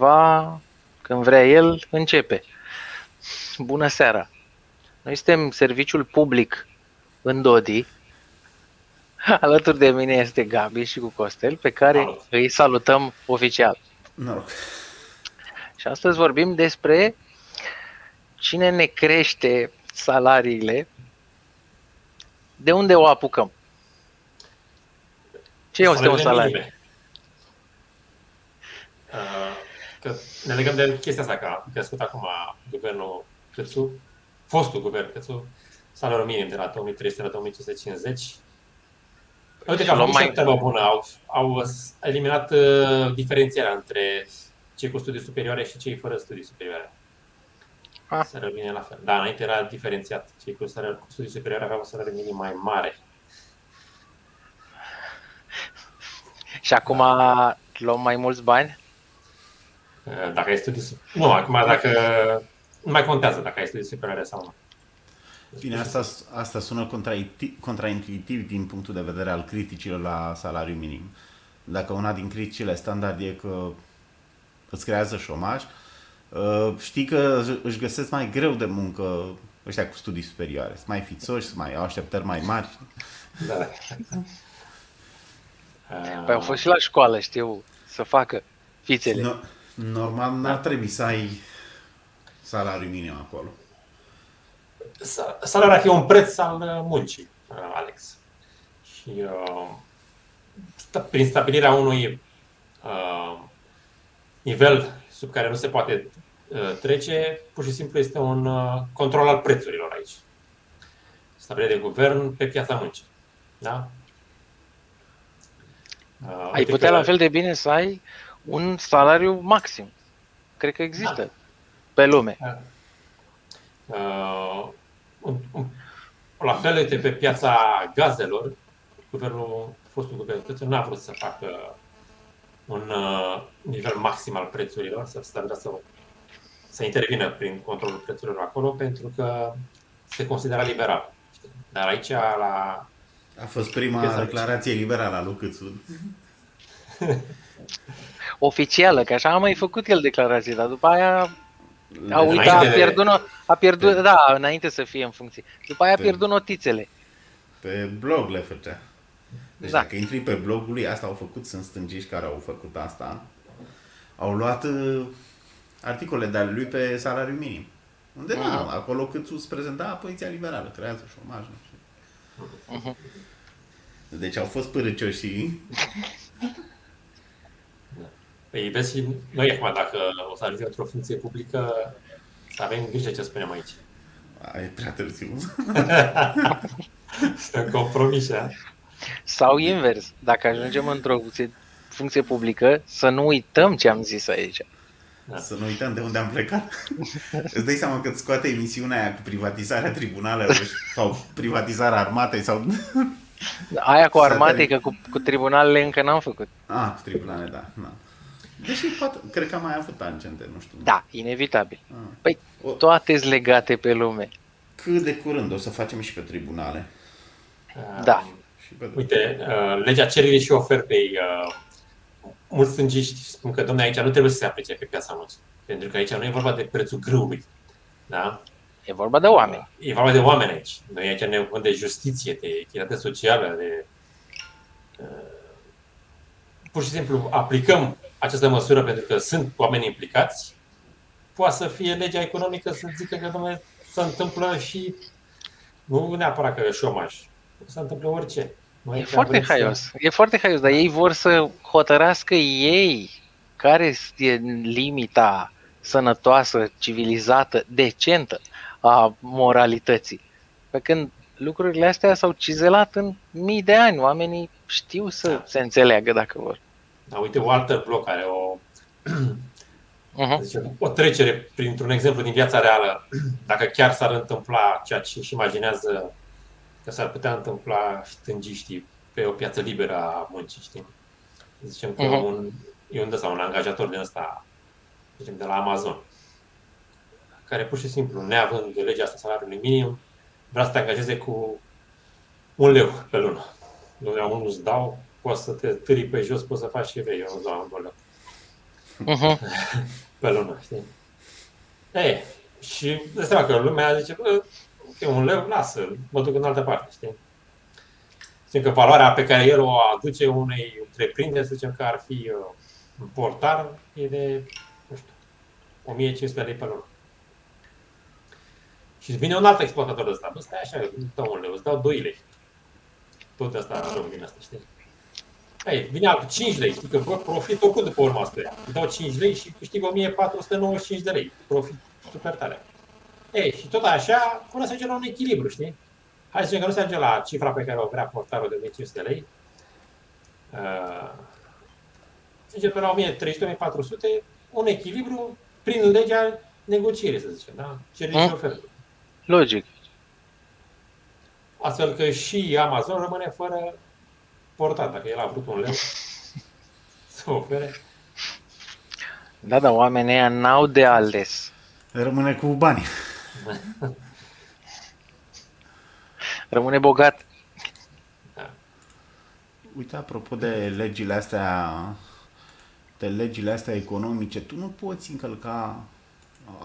cineva, când vrea el, începe. Bună seara! Noi suntem serviciul public în Dodi. Alături de mine este Gabi și cu Costel, pe care Salut. îi salutăm oficial. Noroc. Și astăzi vorbim despre cine ne crește salariile, de unde o apucăm. Ce este un Salariile salariu? minime. Uh, Că ne legăm de chestia asta, că a crescut acum guvernul Câțu, fostul guvern Câțu, salariul minim de la 2300 la 2550. Uite că Și luăm au făcut și mai- o treabă bună, au, au eliminat uh, diferențierea între cei cu studii superioare și cei fără studii superioare. Ah. Să rămâne la fel. Da, înainte era diferențiat. Cei cu, salariu, cu studii superioare aveau un salariu minim mai mare. Și acum luăm mai mulți bani? Uh, Dacă ai studii... su- Nu, acum dacă... Nu mai contează dacă ai studii superioare sau nu. Bine, asta, asta sună contrainti- contraintuitiv din punctul de vedere al criticilor la salariu minim. Dacă una din criticile standard e că îți creează șomaj, uh, știi că își găsesc mai greu de muncă ăștia cu studii superioare. Sunt mai fițoși, sunt mai au așteptări mai mari. Da. Păi au fost și la școală, știu, să facă fițele. No, normal n-ar trebui să ai salariu minim acolo. Sa- Salariul ar fi un preț al uh, muncii, uh, Alex. Și uh, sta- prin stabilirea unui uh, nivel sub care nu se poate uh, trece, pur și simplu este un uh, control al prețurilor aici. Stabilire de guvern pe piața muncii. Da? Uh, Ai uite putea că- la fel de bine să ai un salariu maxim. Cred că există pe lume. Uh, un, un, la fel, uite, pe piața gazelor, guvernul, fostul guvern Câțu n-a vrut să facă un uh, nivel maxim al prețurilor, să stabilească, să intervină prin controlul prețurilor acolo, pentru că se considera liberal. Dar aici, la A fost prima Piața declarație liberală a lui Câțu. Oficială, că așa a mai făcut el declarații, dar după aia a uitat, a Înainte de- pierdut, no- a pierdut, de- da, înainte să fie în funcție. După aia a de- pierdut notițele. Pe blog le făcea. Deci Da. dacă intri pe blogul lui, asta au făcut, sunt stângiști care au făcut asta. Au luat uh, articole de ale lui pe salariu minim. Unde Mhm. da, acolo cât îți prezenta poziția liberală, creează șomaj, nu știu. Mhm. Deci au fost părăcioși și Păi vezi și noi acum, dacă o să ajungem într-o funcție publică, să avem grijă ce spunem aici. e prea târziu. Suntem compromise, a? Sau invers, dacă ajungem într-o funcție, funcție publică, să nu uităm ce am zis aici. Să nu uităm de unde am plecat. Îți dai seama că îți scoate emisiunea aia cu privatizarea tribunalelor sau privatizarea armatei sau... Aia cu Să armate, te- că cu, cu tribunalele încă n-am făcut. Ah, cu tribunale, da. da. Deși poate, cred că am mai avut tangente, nu știu. Da, inevitabil. Ah. Păi, O, toate sunt legate pe lume. cât de curând o să facem și pe tribunale. Da. Și pe... Uite, uh, legea cererii și ofertei. uh, Mulți stângiști spun că, domnule, aici nu trebuie să se aplice pe piața muncii. Pentru că aici nu e vorba de prețul grâului. Da? E vorba de oameni. E vorba de oameni aici. Noi aici ne ocupăm de justiție, de echitate socială, de... uh, Pur și simplu aplicăm această măsură pentru că sunt oameni implicați. Poate să fie legea economică să zică că, domnule, se întâmplă și nu neapărat că e șomaj. Se întâmplă orice. Noi E aici foarte vrem să- haios. E foarte haios, dar ei vor să hotărască ei care e limita sănătoasă, civilizată, decentă a moralității. Pe când lucrurile astea s-au cizelat în mii de ani. Oamenii știu să se înțeleagă dacă vor. Da, uite, o altă bloc care o, Uh-huh. să zicem, o trecere printr-un exemplu din viața reală, dacă chiar s-ar întâmpla ceea ce își imaginează că s-ar putea întâmpla stângiștii pe o piață liberă a muncii, știi? Zicem că Mhm. un, e un, sau un angajator din ăsta, zicem, de la Amazon, care pur și simplu, neavând legea asta salariului minim, vrea să te angajeze cu un leu pe lună. Domnule, unul îți dau, poți să te târi pe jos, poți să faci și vrei, eu îți dau un leu. Uh-huh. pe lună, știi? E, și de seama că lumea zice, bă, e un leu, lasă, mă duc în altă parte, știi? Știm că valoarea pe care el o aduce unei întreprinderi, să zicem că ar fi uh, un portar, e de, nu știu, 1500 lei pe lună. Și vine un alt exploatator de ăsta, bă, stai așa, îți dau un leu, îți dau 2 lei. Tot asta joc din asta, știi? Ei, vine altul 5 lei, știi că bă, profit oricum după urma asta. Îi dau 5 lei și câștig 1495 de lei. Profit super tare. Ei, și tot așa, până să ajungem la un echilibru, știi? Hai să zicem că nu se ajunge la cifra pe care o vrea portarul de 1500 de lei. Uh, zice pe la 1300-1400, un echilibru prin legea negocierii, să zicem, da? Cerere și Mm. ofertă. Logic. Astfel că și Amazon rămâne fără portat, dacă el a vrut un leu să ofere. Da, da, oamenii ăia n-au de ales. Rămâne cu banii. Rămâne bogat. Uite, apropo de legile astea, de legile astea economice, tu nu poți încălca,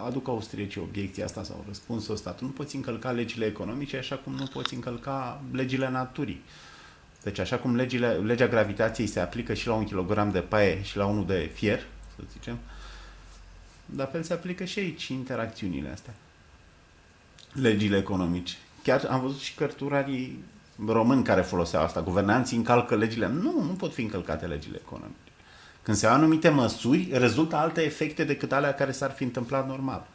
aduc austriecii obiecția asta sau răspunsul ăsta, tu nu poți încălca legile economice așa cum nu poți încălca legile naturii. Deci așa cum legile, legea gravitației se aplică și la un kilogram de paie și la unul de fier, să zicem, la fel se aplică și aici interacțiunile astea. Legile economice. Chiar am văzut și cărturarii români care foloseau asta. Guvernanții încalcă legile. Nu, nu pot fi încălcate legile economice. Când se iau anumite măsuri, rezultă alte efecte decât alea care s-ar fi întâmplat normal.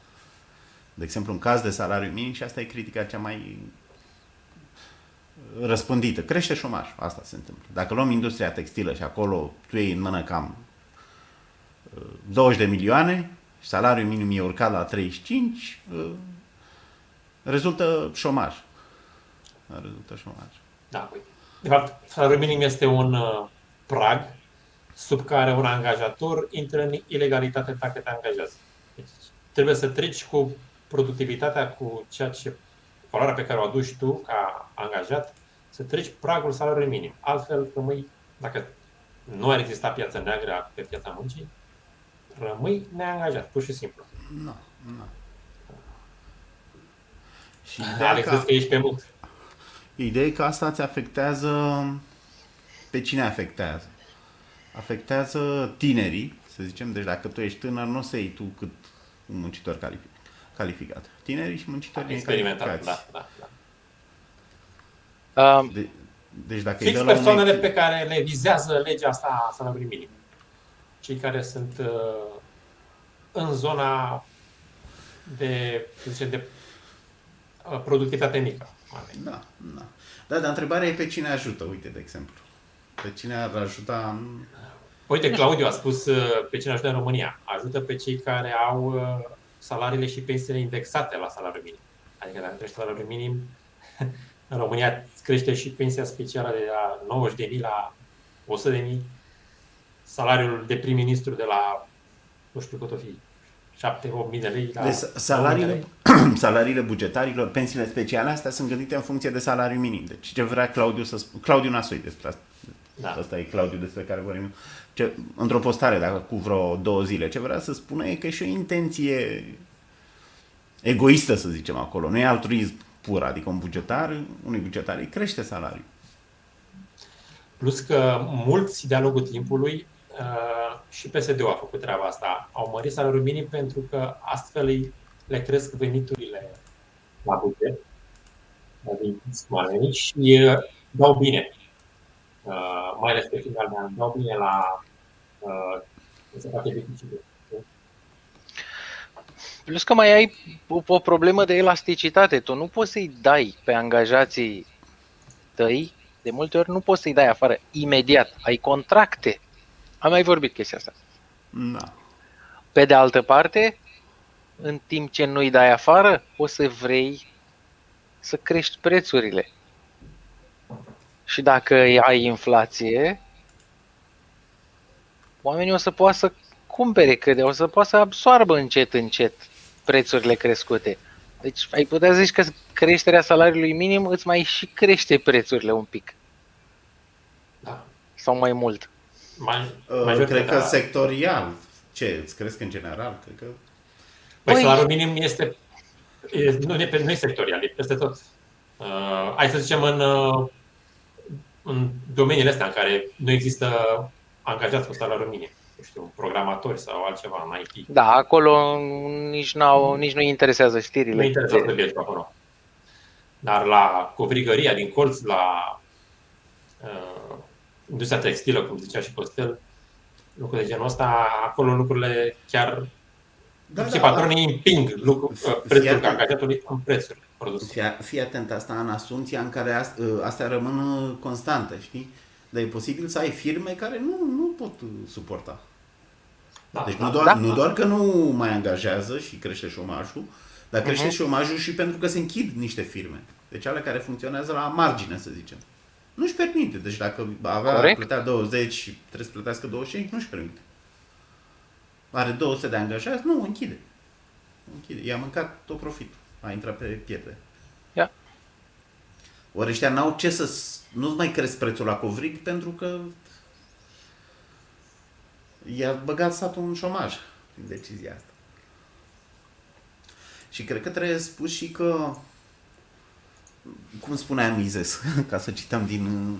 De exemplu, în caz de salariu minim, și asta e critica cea mai răspândită. Crește șomaj, asta se întâmplă. Dacă luăm industria textilă și acolo tu iei în mână cam uh, 20 de milioane și salariul minim e urcat la 35, uh, rezultă șomaj. Rezultă șomaj. Da, uite. De fapt, salariul minim este un uh, prag sub care un angajator intră în ilegalitate dacă te angajează. Deci, trebuie să treci cu productivitatea, cu ceea ce valoarea pe care o aduci tu ca angajat, să treci pragul salariului minim. Altfel rămâi, dacă nu ar exista piața neagră pe piața muncii, rămâi neangajat, pur și simplu. Nu, nu. Și Alex, ideea zici că ești pe mult. Ideea e că asta îți afectează pe cine afectează? Afectează tinerii, să zicem, deci dacă tu ești tânăr, nu o să iei tu cât un muncitor calific, calificat. Tinerii și muncitorii Experimentat, necalificați. da, da, da. Uh, De, deci dacă îi Fix dă la un persoanele echil- pe care le vizează legea asta a salariului minim. Cei care sunt uh, în zona de, să zicem, de uh, productivitate mică. Da, da. Da, dar întrebarea e pe cine ajută, uite, de exemplu. Pe cine ar ajuta... Uite, Claudiu a spus uh, pe cine ajută în România. Ajută pe cei care au uh, salariile și pensiile indexate la salariul minim. Adică dacă crește salariul minim, în România îți crește și pensia specială de la 90.000 la 100.000, salariul de prim-ministru de la, nu știu cât o fi, 7-8 mii de lei la Deci 9.000 de salariile, lei. salariile bugetarilor, pensiile speciale, astea sunt gândite în funcție de salariu minim. Deci ce vrea Claudiu să spună, Claudiu Nasoi despre asta. Da. Asta e Claudiu despre care vorbim. Ce, într-o postare, dacă cu vreo două zile, ce vrea să spună e că e și o intenție egoistă, să zicem acolo. Nu e altruism pur, adică un bugetar, unui bugetar îi crește salariul. Plus că mulți de-a lungul timpului uh, și PSD-ul a făcut treaba asta. Au mărit salariul minim pentru că astfel îi- le cresc veniturile la buget, la veniți oamenii și uh, dau bine. Uh, mai ales pe final de an, dau bine la uh, se face deficitul. Plus că mai ai o, o problemă de elasticitate. Tu nu poți să-i dai pe angajații tăi, de multe ori nu poți să-i dai afară imediat. Ai contracte. Am mai vorbit chestia asta. Da. Pe de altă parte, în timp ce nu-i dai afară, o să vrei să crești prețurile. Și dacă ai inflație, oamenii o să poată să cumpere, crede, o să poată să absoarbă încet, încet prețurile crescute. Deci ai putea zici că creșterea salariului minim îți mai și crește prețurile un pic Da. sau mai mult. Mai, Uh, majoritatea- cred că sectorial. Ce, îți crezi că în general? Cred că... Păi, Păi- salariul minim este, e, nu, e, pe- nu e sectorial, e peste tot. Uh, hai să zicem în, uh, în domeniile astea în care nu există angajați cu salariul minim. Nu știu, programatori sau altceva în IT. Da, acolo nici, n-au, nici nu interesează știrile. Nu interesează să mergi pe acolo. Dar la covrigăria din colț, la uh, industria textilă, cum zicea și Costel, lucruri de genul ăsta, acolo lucrurile chiar Da, și da, patronii împing lucru, uh, prețul Fii atent. angajatului în prețul produsului. Fii, fii atent asta în asumția în care ast- ă, astea rămân ă, constante, știi? Dar e posibil să ai firme care nu, nu pot ă, suporta. Da, Deci da, nu doar, da. nu doar că nu mai angajează și crește șomajul, dar crește Mhm. șomajul și pentru că se închid niște firme. Deci ale care funcționează la margine, să zicem. Nu-și permite. Deci dacă avea, Corect. plătea 20 și trebuie să plătească 25, nu-și permite. Are 200 de angajați, nu, închide. Închide. I-a mâncat tot profitul. A intrat pe pierde. Ia. Ori ăștia n-au ce să... Nu-ți mai cresc prețul la covrig pentru că i-a băgat statul în șomaj prin decizia asta. Și cred că trebuie spus și că, cum spunea Mises, ca să cităm din...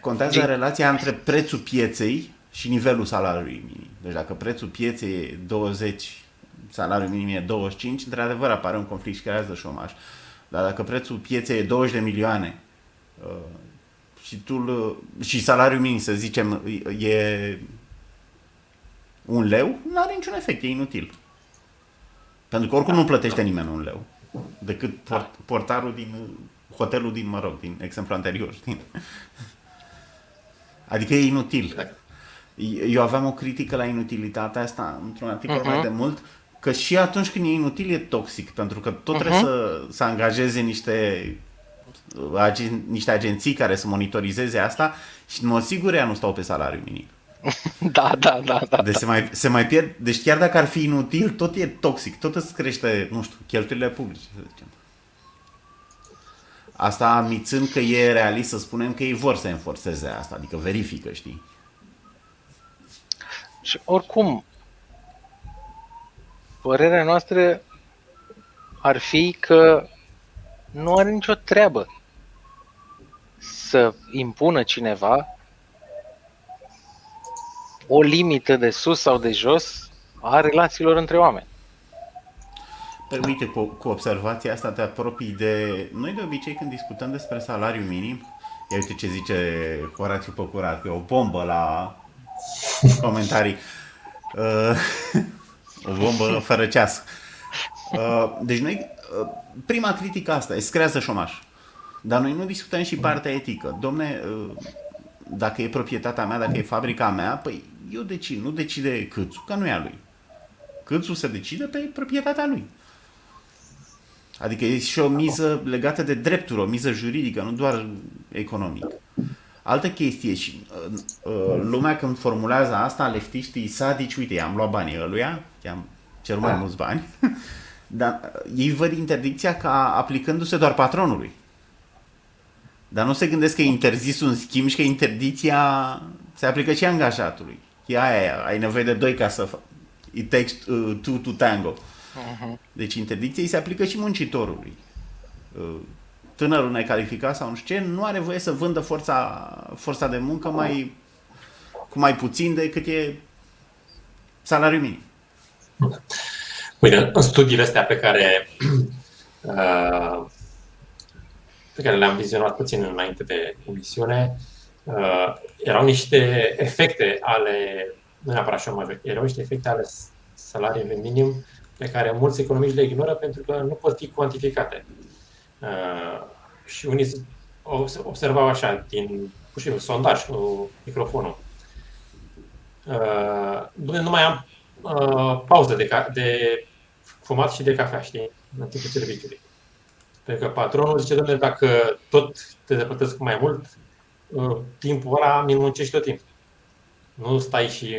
Contează Din- relația între prețul pieței și nivelul salariului minim. Deci dacă prețul pieței e 20, salariul minim e 25, într-adevăr apare un conflict și creează șomaj. Dar dacă prețul pieței e 20 de milioane uh, și, tu, îl- și salariul minim, să zicem, e un leu, nu are niciun efect, e inutil. Pentru că oricum nu plătește nimeni un leu. Decât port, portarul din hotelul din, mă rog, din exemplu anterior, știi? Adică e inutil. Exact. Eu aveam o critică la inutilitatea asta într-un articol Mhm. mai de mult, că și atunci când e inutil e toxic, pentru că tot trebuie să, să angajeze niște, agen, niște agenții care să monitorizeze asta și în mod sigur ea nu stau pe salariu minim. Da, da, da, da. Deci se mai, se mai pierd, deci chiar dacă ar fi inutil, tot e toxic, tot îți crește, nu știu, cheltuielile publice, să zicem. Asta admițând că e realist să spunem că ei vor să enforțeze asta, adică verifică, știi? Și oricum, părerea noastră ar fi că nu are nicio treabă să impună cineva o limită de sus sau de jos a relațiilor între oameni. Păi uite, cu, cu observația asta te apropii de... Noi de obicei când discutăm despre salariu minim, ia uite ce zice Horațiu Păcurat, că e o bombă la comentarii. Uh, o bombă fără ceas. Uh, deci noi, uh, prima critică asta, e să creează șomaș. Dar noi nu discutăm și partea etică. Domne, uh, dacă e proprietatea mea, dacă e fabrica mea, păi eu decid, nu decide câțu, că nu e a lui. Câțu se decide pe proprietatea lui. Adică e și o miză legată de drepturi, o miză juridică, nu doar economic. Altă chestie și uh, uh, lumea când formulează asta, leftiștii sadici, uite, i-am luat banii ăluia, i-am cerut mai mulți bani, dar uh, ei văd interdicția ca aplicându-se doar patronului. Dar nu se gândesc că e interzis un schimb și că interdicția se aplică și angajatului. E aia, aia, ai nevoie de doi ca să fa- It takes uh, two to tango. Deci interdicția îi se aplică și muncitorului. Uh, Tânărul necalificat sau nu știu ce, nu are voie să vândă forța, forța de muncă mai, cu mai puțin decât e salariul minim. Uite, în studiile astea pe care, uh, pe care le-am vizionat puțin înainte de emisiune, uh, erau niște efecte ale, nu neapărat șomajului, erau niște efecte ale s- salariului minim pe care mulți economiști le ignoră pentru că nu pot fi cuantificate. Uh, și unii z- obs- observau așa, din, pur și simplu, sondaj cu microfonul. Uh, "Dom'le, nu mai am uh, pauză de, ca- de fumat și de cafea, știi, în timpul serviciului. Pentru că patronul zice, domnule, dacă tot te depătesc mai mult, uh, timpul ăla mi muncești tot timpul. Nu stai și,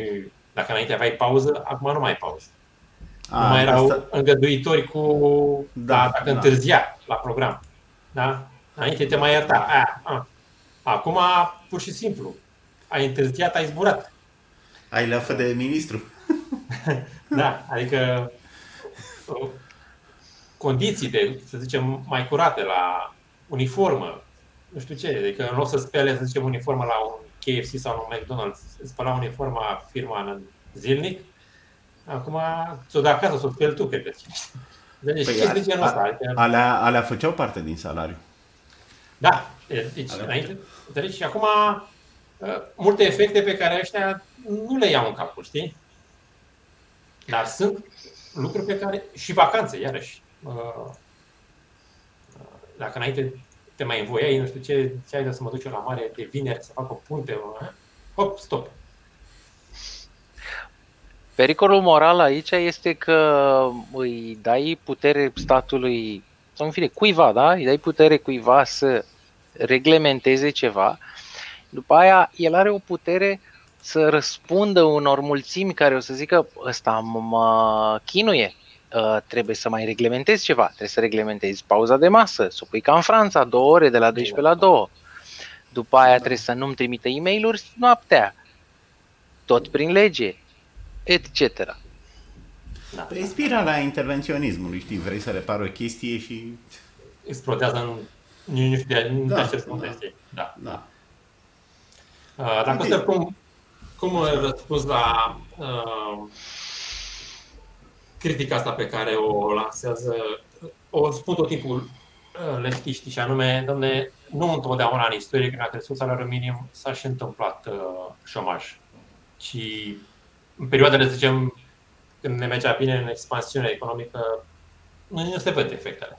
dacă înainte aveai pauză, acum nu mai ai pauză. A, nu mai erau asta- îngăduitori cu, Da, da, dacă da. întârzia la program. Da? Înainte te mai ierta. A, a. Acum, pur și simplu, ai întârziat, ai zburat. Ai leafă de ministru. da, adică uh, condiții de, să zicem, mai curate la uniformă, nu știu ce, adică în loc să spele, să zicem, uniformă la un KFC sau un McDonald's, spăla uniforma firma în zilnic, acum ți-o da acasă, să o speli tu, cred că. Deci păi chestii de genul ăsta. Adică... Alea, alea făceau parte din salariu. Da, deci alea înainte, deci, și acum uh, multe efecte pe care ăștia nu le iau în calcul, știi? Dar sunt lucruri pe care, și vacanțe, iarăși. Uh, dacă înainte te mai învoiai, nu știu ce, ce ai să mă duc eu la mare de vineri să fac o punte, hop, stop. Pericolul moral aici este că îi dai putere statului, sau în fine, cuiva, da? Îi dai putere cuiva să reglementeze ceva, după aia el are o putere să răspundă unor mulțimi care o să zică ăsta mă chinuie, uh, trebuie să mai reglementezi ceva, trebuie să reglementezi pauza de masă, să o pui ca în Franța, două ore de la 12 la 2. După aia trebuie să nu-mi trimite e mail noaptea, tot prin lege, etc. Da. Păi spirala intervenționismului, știi, vrei să repari o chestie și... Explodează în... Nu, știu, de, nu da, te da. da. da. Uh, dacă okay. cum, cum răspuns la uh, critica asta pe care o lansează, o spun tot timpul uh, leftiștii și anume, domne, nu întotdeauna în istorie când a crescut salariul minim s-a și întâmplat uh, șomaj, ci în perioadele, să zicem, când ne mergea bine în expansiune economică, nu se văd efectele.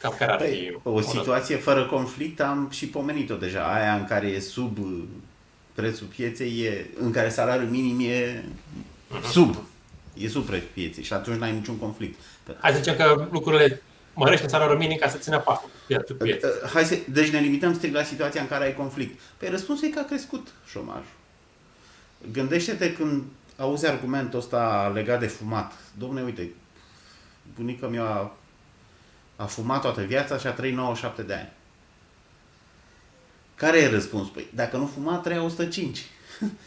Cam care ar păi, fi o situație fără conflict am și pomenit-o deja. Aia în care e sub prețul pieței, e, în care salariul minim e uh-huh. Sub. E sub prețul pieței și atunci n-ai niciun conflict. Hai să zicem că lucrurile mărește salariul minim ca să țină pasul piețul pieței. Hai să, deci ne limităm strict la situația în care ai conflict. Păi răspunsul e că a crescut șomajul. Gândește-te când auzi argumentul ăsta legat de fumat. Domne, uite, bunica mea a, a fumat toată viața și a trăit 97 de ani. Care e răspuns? Păi, dacă nu fuma, trăia 105.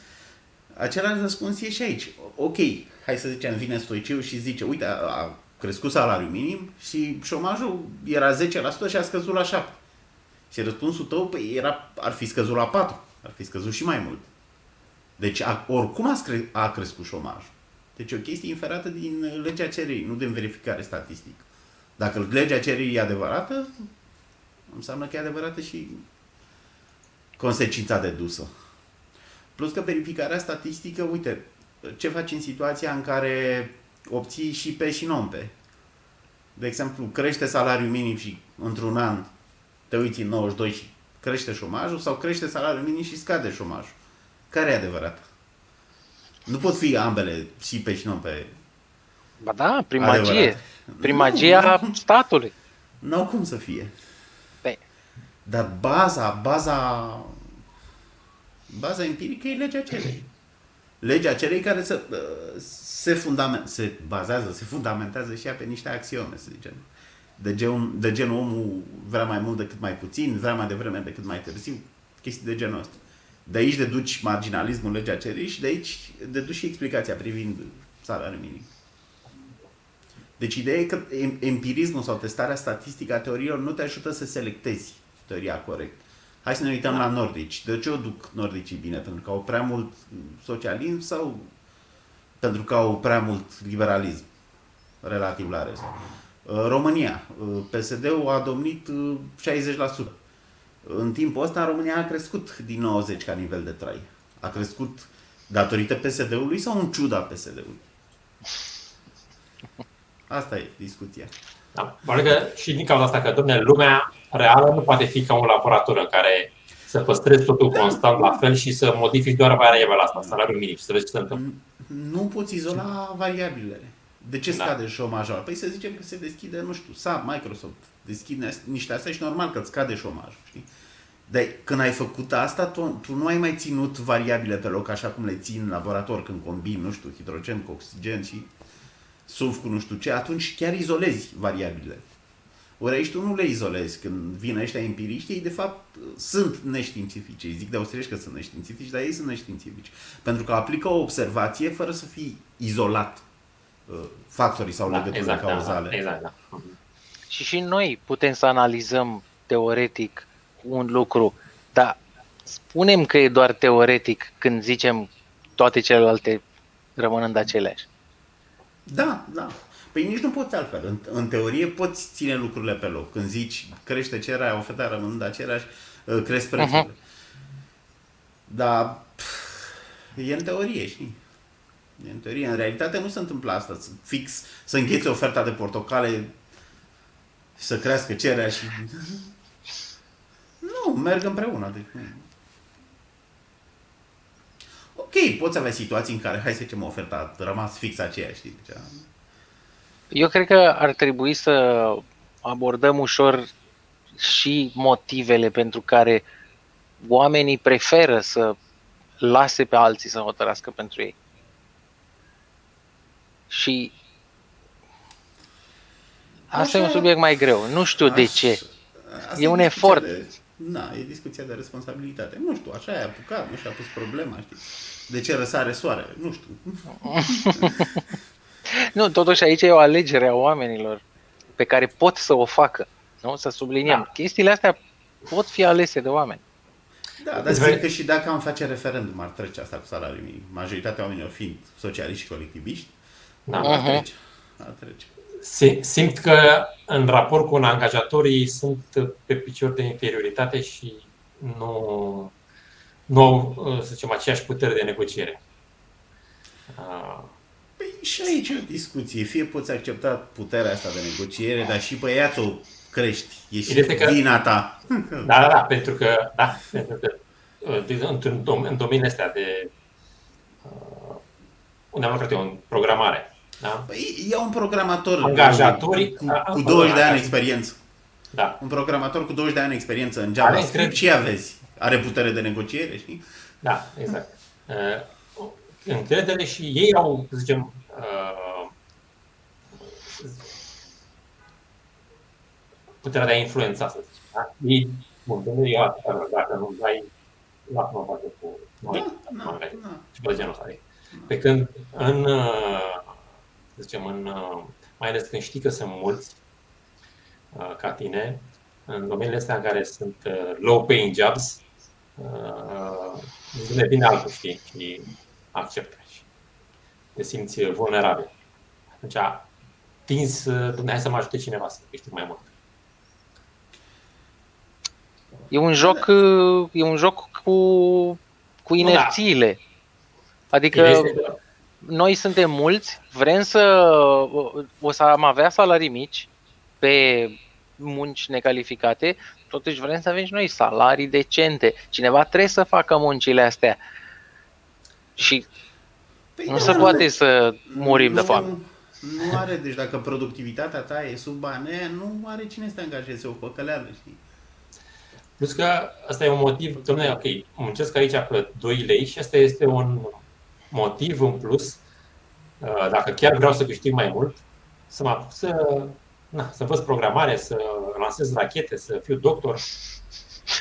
Același răspuns e și aici. Ok, hai să zicem, vine stoiciu și zice, uite, a, a crescut salariul minim și șomajul era 10% și a scăzut la 7%. Și răspunsul tău, păi, era, ar fi scăzut la 4, ar fi scăzut și mai mult. Deci a, oricum a, scre- a crescut șomajul. Deci o chestie inferată din legea cererii, nu din verificare statistică. Dacă legea cererii e adevărată, înseamnă că e adevărată și consecința dedusă. Plus că verificarea statistică, uite, ce faci în situația în care obții și pe și non pe. De exemplu, crește salariul minim și într-un an te uiți în 92 și crește șomajul sau crește salariul minim și scade șomajul. Care e adevărat? Nu pot fi ambele, și pe și nu pe... Ba da, primagie. Primagia nu, statului. Nu au cum să fie. Pe. Dar baza, baza, baza empirică e legea celei. Legea celei care se, se, fundament, se bazează, se fundamentează și ea pe niște axiome, să zicem. De, gen, de genul omul vrea mai mult decât mai puțin, vrea mai devreme decât mai târziu, chestii de genul ăsta. De aici deduci marginalismul legea cererii și de aici deduci și explicația privind salariul minim. Deci ideea e că empirismul sau testarea statistică a teoriilor nu te ajută să selectezi teoria corect. Hai să ne uităm da. la nordici. De ce o duc nordicii bine? Pentru că au prea mult socialism sau pentru că au prea mult liberalism relativ la rest? România. PSD-ul a domnit 60% în timpul ăsta România a crescut din 90 ca nivel de trai. A crescut datorită PSD-ului sau în ciuda PSD-ului? Asta e discuția. Da, că și din cauza asta că, domne, lumea reală nu poate fi ca un laborator în care să păstrezi totul constant la fel și să modifici doar variabila asta, salariul minim și să vezi ce se întâmplă. Nu poți izola variabilele. De ce da. scade da. șomajul? Păi să zicem că se deschide, nu știu, SAP, Microsoft, deschide niște astea și normal că îți scade șomajul, știi? Dar când ai făcut asta, tu, tu nu ai mai ținut variabile pe loc așa cum le țin în laborator când combini, nu știu, hidrogen cu oxigen și sulf cu nu știu ce, atunci chiar izolezi variabile. Ori aici tu nu le izolezi. Când vin ăștia empiriști, ei de fapt sunt neștiințifici. Ei zic de austrieci că sunt neștiințifici, dar ei sunt neștiințifici. Pentru că aplică o observație fără să fii izolat uh, factorii sau Da, legăturile exact, cauzale. Da, exact, da. Și și noi putem să analizăm teoretic un lucru, dar spunem că e doar teoretic când zicem toate celelalte rămânând aceleași. Da, da. Păi nici nu poți altfel. În, în teorie poți ține lucrurile pe loc. Când zici crește cererea, oferta rămânând aceleași, uh, cresc prețurile. Mhm. Dar pf, e în teorie, știi? E în teorie. În realitate nu se întâmplă asta. Să- Fix să încheți oferta de portocale și să crească cererea și... Nu, merg împreună. Deci, nu. Ok, poți avea situații în care, hai să zicem, oferta a rămas fix aceeași, știi? Deci, Eu cred că ar trebui să abordăm ușor și motivele pentru care oamenii preferă să lase pe alții să hotărască pentru ei. Și asta e un Așa- subiect mai greu. Nu știu de Aș- ce. Asta E un discuția efort. De, na, e discuția de responsabilitate. Nu știu, așa ai apucat, nu și-a pus problema, știi? De ce răsare soarele? Nu știu. Nu, totuși aici e o alegere a oamenilor pe care pot să o facă. Nu? Să subliniem. Da. Chestiile astea pot fi alese de oameni. Da, dar Îți zic vrei- că și dacă am face referendum, ar trece asta cu salariul minim. Majoritatea oamenilor fiind socialiști și colectiviști, Da. ar Mhm. trece. Ar trece. Si- Simt că în raport cu angajatorii sunt pe picior de inferioritate și nu, nu au, să zicem, aceeași putere de negociere. Ah, Păi și aici e o discuție. Fie poți accepta puterea asta de negociere, dar și pe ea ți-o crești. E și Ideea este că- vina ta. Da, da, da, pentru că, da, pentru că uh, de- într-un dom- în domeniul astea de uh, unde am lucrat eu, în programare, da? Păi e un programator Angajatorii- cu, a- cu 20 de ani angaj- experiență. Da. Un programator cu 20 de ani experiență în Are JavaScript, încred- ce aveți? Are putere de negociere, știi? Da, exact. Uh, încredere și ei au, să zicem, uh, puterea de a influența, să zicem. Da? Ei, bun, nu e atâta, dacă nu dai, lasă mă face cu noi, Da, mă da, angajez. da. și pe genul ăsta. adică. Pe când în, uh, să zicem, în, uh, mai ales când știi că sunt mulți uh, ca tine, în domeniile astea în care sunt uh, low paying jobs, uh, devine altul, știi, și acceptă și te simți vulnerabil. Atunci tinzi, uh, Dumnezeu, hai să mă ajute cineva să câștig mai mult. E un joc, uh, e un joc cu, cu inerțiile. Adică Ideea este- noi suntem mulți, vrem să o să am avea salarii mici pe munci necalificate, totuși vrem să avem și noi salarii decente. Cineva trebuie să facă muncile astea. Și Păi nu da, se poate să murim de nu- foame. Nu are, deci dacă productivitatea ta e sub bani, aia, nu are cine să te angajeze o păcăleală, știi? Plus că asta e un motiv, domnule, ok, muncesc aici pe 2 lei și asta este un motiv în plus, uh, dacă chiar vreau să câștig mai mult, să mă apuc să, na, să învăț programare, să lansez rachete, să fiu doctor.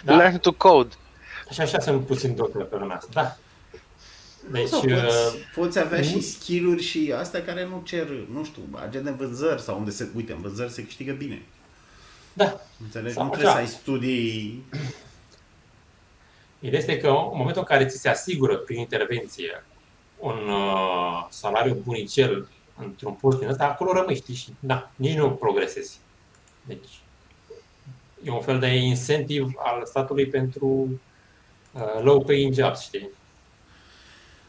Da? Learn to code. Și așa sunt puțin doctor pe lumea asta. Da. Deci, Sau uh, poți, poți avea nu- și skill-uri și astea care nu cer, nu știu, agent de vânzări sau unde se, uite, în vânzări se câștigă bine. da, Înțelegi? Sau nu trebuie așa. să ai studii Ideea este că în momentul în care ți se asigură prin intervenție un uh, salariu bunicel într-un post din ăsta, acolo rămâi, știi, și da, nici nu progresezi. Deci e un fel de incentiv al statului pentru uh, low paying jobs, știi?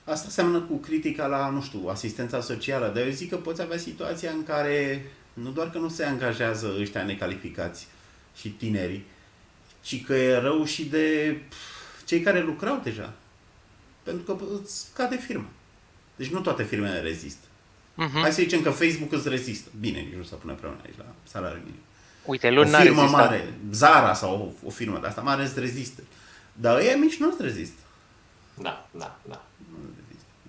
Asta seamănă cu critica la, nu știu, asistența socială, dar eu zic că poți avea situația în care nu doar că nu se angajează ăștia necalificați și tinerii, ci că e rău și de pf, cei care lucrau deja. Pentru că îți scade firma. Deci nu toate firmele rezistă. Mhm. Hai să zicem că Facebook îți rezistă. Bine, nici nu se pune preună aici la salariul minim. Uite, O luni n-a firmă rezistat. mare, Zara sau o, o firmă de asta mare îți rezistă. Dar ei mici nu îți rezistă. Da, da, da.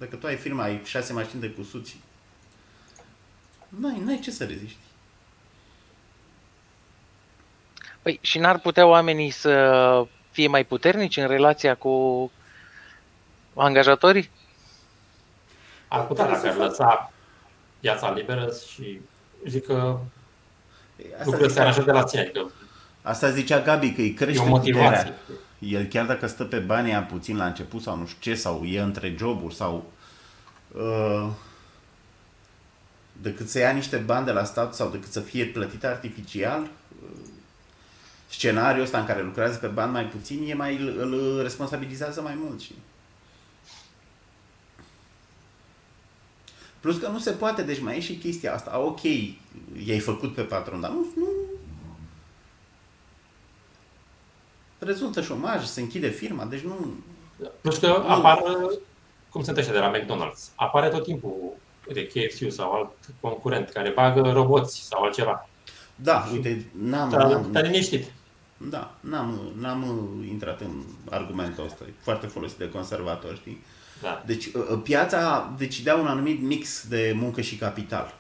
Nu îți rezistă. Dacă tu ai firma, ai șase mașini de cusut și... N-ai, n-ai ce să reziști. Păi și n-ar putea oamenii să fie mai puternici în relația cu angajatorii? Ar putea dacă ar lăsa piața liberă și zic că Asta lucrurile se zicea, aranjează de la sine. Adică asta zicea Gabi, că îi e crește o motivație. puterea. El chiar dacă stă pe banii aia puțin la început sau nu știu ce, sau e între joburi sau uh, decât să ia niște bani de la stat sau decât să fie plătit artificial, uh, scenariul ăsta în care lucrează pe bani mai puțin, e mai, îl, îl responsabilizează mai mult. Și... Plus că nu se poate, deci mai e și chestia asta. Ok, i-ai făcut pe patron, dar nu, nu rezultă șomaj, se închide firma, deci nu... Plus că apar, cum sunt ăștia de la McDonald's, apare tot timpul de KFC sau alt concurent care bagă roboți sau altceva. Da, uite, n-am, Dar n-am, te-a liniștit. da, n-am, n-am intrat în argumentul ăsta, e foarte folosit de conservatori, știi? Da. Deci uh, piața decidea un anumit mix de muncă și capital.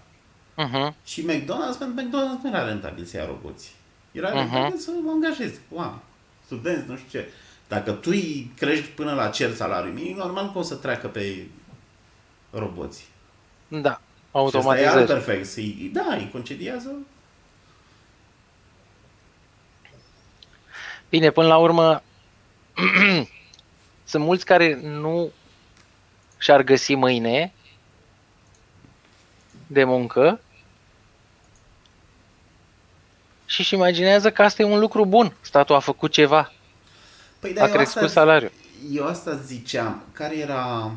Uh-huh. Și McDonald's, pentru McDonald's nu era rentabil să ia roboți. Era Mhm. rentabil să angajezi oameni, studenți, nu știu ce. Dacă tu îi crești până la cer salariul minim, normal că o să treacă pe roboți. Da, Și asta e alt automatizări. perfect. Să-i, da, îi concediază. Bine, până la urmă, sunt mulți care nu și-ar găsi mâine de muncă și își imaginează că asta e un lucru bun. Statul a făcut ceva, Păi, a eu crescut asta, salariul. Eu asta ziceam. Care era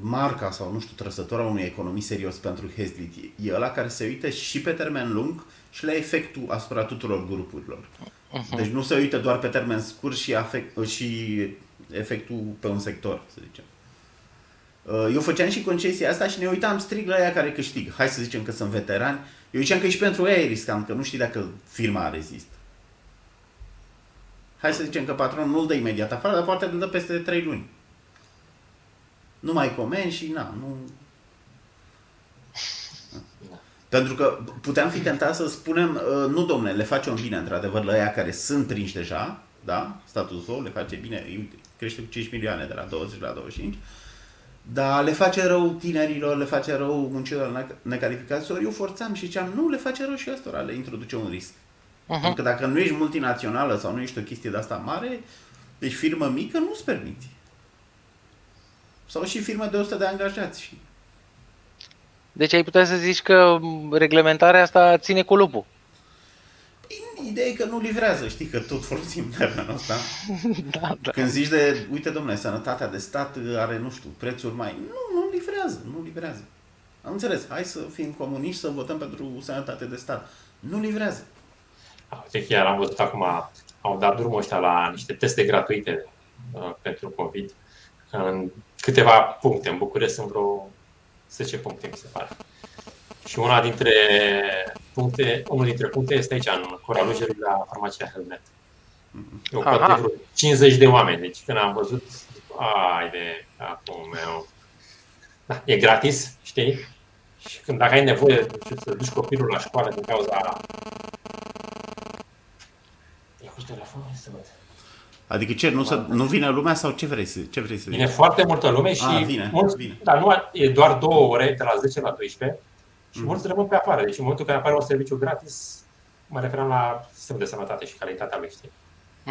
marca sau, nu știu, trăsătura unui economist serios pentru Hazlitt? E ăla care se uită și pe termen lung și la efectul asupra tuturor grupurilor. Mhm. Deci nu se uită doar pe termen scurt și, afect, și efectul pe un sector, să zicem. Uh, Eu făceam și concesia asta și ne uitam strict la aia care câștigă. Hai să zicem că sunt veterani. Eu ziceam că și pentru ei e riscant, că nu știi dacă firma rezistă. Hai să zicem că patronul nu-l dă imediat afară, dar poate îl dă peste 3 luni. Nu mai comenzi și na, nu... Pentru că puteam fi tentat să spunem, uh, nu domne, le facem bine într-adevăr la aia care sunt prinși deja, da? Status quo le face bine, uite, crește cu 5 milioane de la 20 la 25, dar le face rău tinerilor, le face rău muncilor ne- necalificați, ori eu forțam și ziceam, nu, le face rău și ăstora, le introduce un risc. Pentru Uh-huh. că dacă nu ești multinațională sau nu ești o chestie de asta mare, deci firmă mică nu-ți permiți. Sau și firmă de 100 de angajați. Și... Deci ai putea să zici că m, reglementarea asta ține cu lupul. Ideea e că nu livrează, știi că tot folosim termenul ăsta. Da, da. Când zici de, uite domnule, sănătatea de stat are, nu știu, prețuri mai... Nu, nu livrează, nu livrează. Am înțeles, hai să fim comuniști, să votăm pentru sănătate de stat. Nu livrează. Ah, Uite, chiar am văzut acum, au dat drumul ăștia la niște teste gratuite uh, pentru COVID în câteva puncte. În București sunt vreo 10 puncte, mi se pare. Și una dintre puncte, unul dintre puncte este aici, în Coralujerul la farmacia Helmet. Eu Aha. poate vreo 50 de oameni. Deci când am văzut, ai de capul meu. Da, e gratis, știi? Și când dacă ai nevoie nu știu, să duci copilul la școală din cauza... Ia cu telefonul să văd. Adică ce, nu, să, nu vine lumea sau ce vrei să, ce vrei să Vine zici? foarte multă lume și A, vine, mulți, vine. Dar nu, e doar două ore, de la 10 la 12, și Mhm. mulți rămân pe afară. Deci în momentul când apare un serviciu gratis, mă referam la sistemul de sănătate și calitatea lui, știi?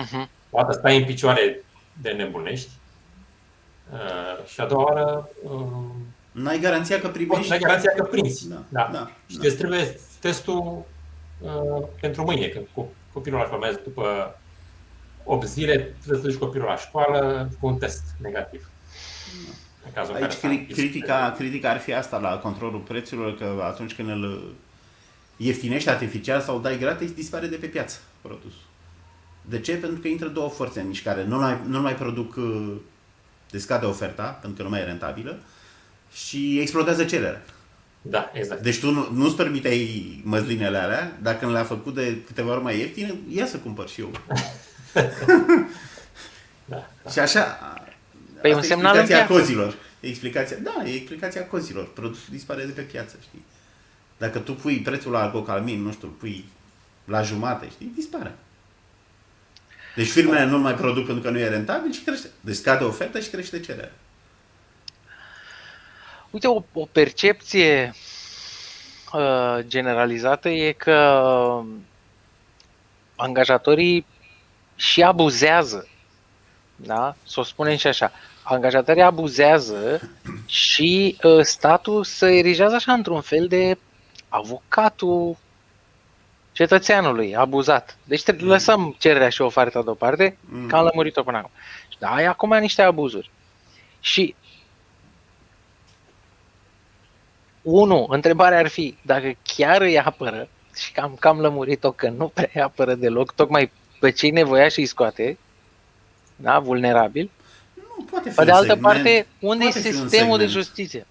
Uh-huh. O dată stai în picioare de nebunești uh, și a doua oară uh, N-ai garanția că primești? ai garanția că prinzi. Da, Da. da, Și da. îți trebuie testul uh, pentru mâine, când co- copilul la școală, după 8 zile, trebuie să duci copilul la școală cu un test negativ. În cazul în Aici care s-a cri- închis. critica, critica ar fi asta la controlul prețurilor, că atunci când îl ieftinești artificial sau îl dai gratis, dispare de pe piață produsul. De ce? Pentru că intră două forțe în mișcare. Nu mai, nu mai produc, uh, de scade oferta, pentru că nu mai e rentabilă, și explodează cererea. Da, exact. Deci tu nu, nu-ți permiteai măslinele alea, dacă când le-a făcut de câteva ori mai ieftine, ia să cumpăr și eu. Da. Și așa, Păi asta un e semnal în explicația piață. cozilor. E explicația, da, e explicația cozilor. Produsul dispare de pe piață, știi? Dacă tu pui prețul la alcocalmin, nu știu, pui la jumate, știi, dispare. Deci firmele nu mai produc pentru că nu e rentabil și crește. Deci scade oferta și crește cererea. Uite, o, o percepție uh, generalizată e că angajatorii și abuzează. Da? Să o spunem și așa. Angajatorii abuzează și uh, statul se erigează așa într-un fel de avocatul cetățeanului abuzat. Deci trebuie, lăsăm cererea și oferta deoparte, mm. că am lămurit-o până acum. Da, ai acum niște abuzuri. Și unu, întrebarea ar fi dacă chiar îi apără, și cam, cam lămurit-o că nu prea îi apără deloc, tocmai pe cei nevoia și îi scoate, da, vulnerabil. Nu, poate fi Pe de altă segment, parte, unde e poate fi un sistemul de segment. justiție?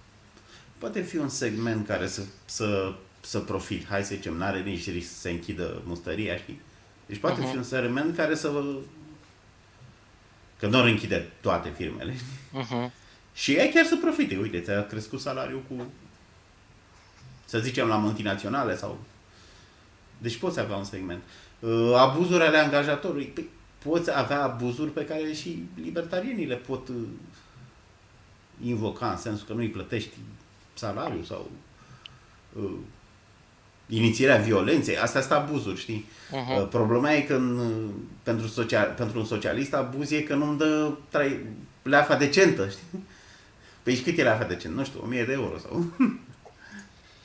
Poate fi un segment care să, să, să profit. Hai să zicem, n-are nici risc să se închidă mustăria, știi? Deci poate Mhm. fi un segment care să vă... Că nu închide toate firmele. știi? Uh-huh. Și ei chiar să profite. Uite, ți-a crescut salariul cu, să zicem, la multinaționale sau... Deci poți avea un segment. Uh, Abuzuri ale angajatorului. Păi, poți avea abuzuri pe care și libertarienii le pot uh, invoca în sensul că nu îi plătești salariul sau uh, inițierea violenței. Astea sunt abuzuri, știi? Uh-huh. Uh, Problema e că în, uh, pentru, social, pentru un socialist abuz e că nu-mi dă trai, leafa decentă, știi? Păi și cât e leafa decent? Nu știu, 1000 de euro sau...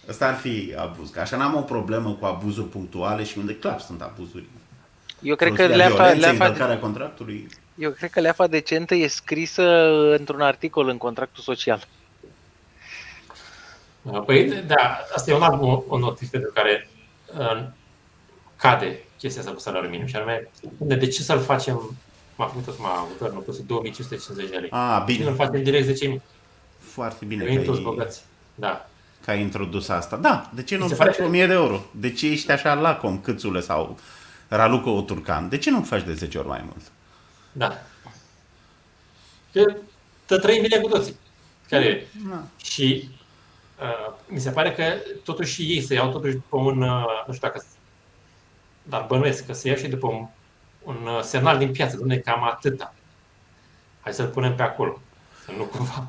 Asta ar fi abuz. Că așa n-am o problemă cu abuzuri punctuale și unde clar sunt abuzuri. Eu cred că Folosirea leafa, violenței, leafa, încălcarea contractului. eu cred că leafa decentă e scrisă într-un articol în contractul social. Păi, da, asta e un alt mo- un motiv pentru care uh, cade chestia asta cu salariul minim. Și anume, de, de ce să-l facem, m-a făcut acum guvernul, pus 2550 de lei. A, Bine. Nu-l bine. facem direct 10.000. Foarte bine Venim toți că ai, bogați. Da. că ai introdus asta. Da, de ce nu se faci pare- 1000 de euro? De ce ești așa lacom, câțule sau Raluca Oturcan? De ce nu faci de 10 ori mai mult? Da. Că să trăim bine cu toții. Care e? Da. Și uh, mi se pare că totuși ei se iau totuși după un, uh, nu știu dacă, dar bănuiesc că se iau și după un, un uh, semnal din piață, domne, cam atâta. Hai să-l punem pe acolo, să nu cumva,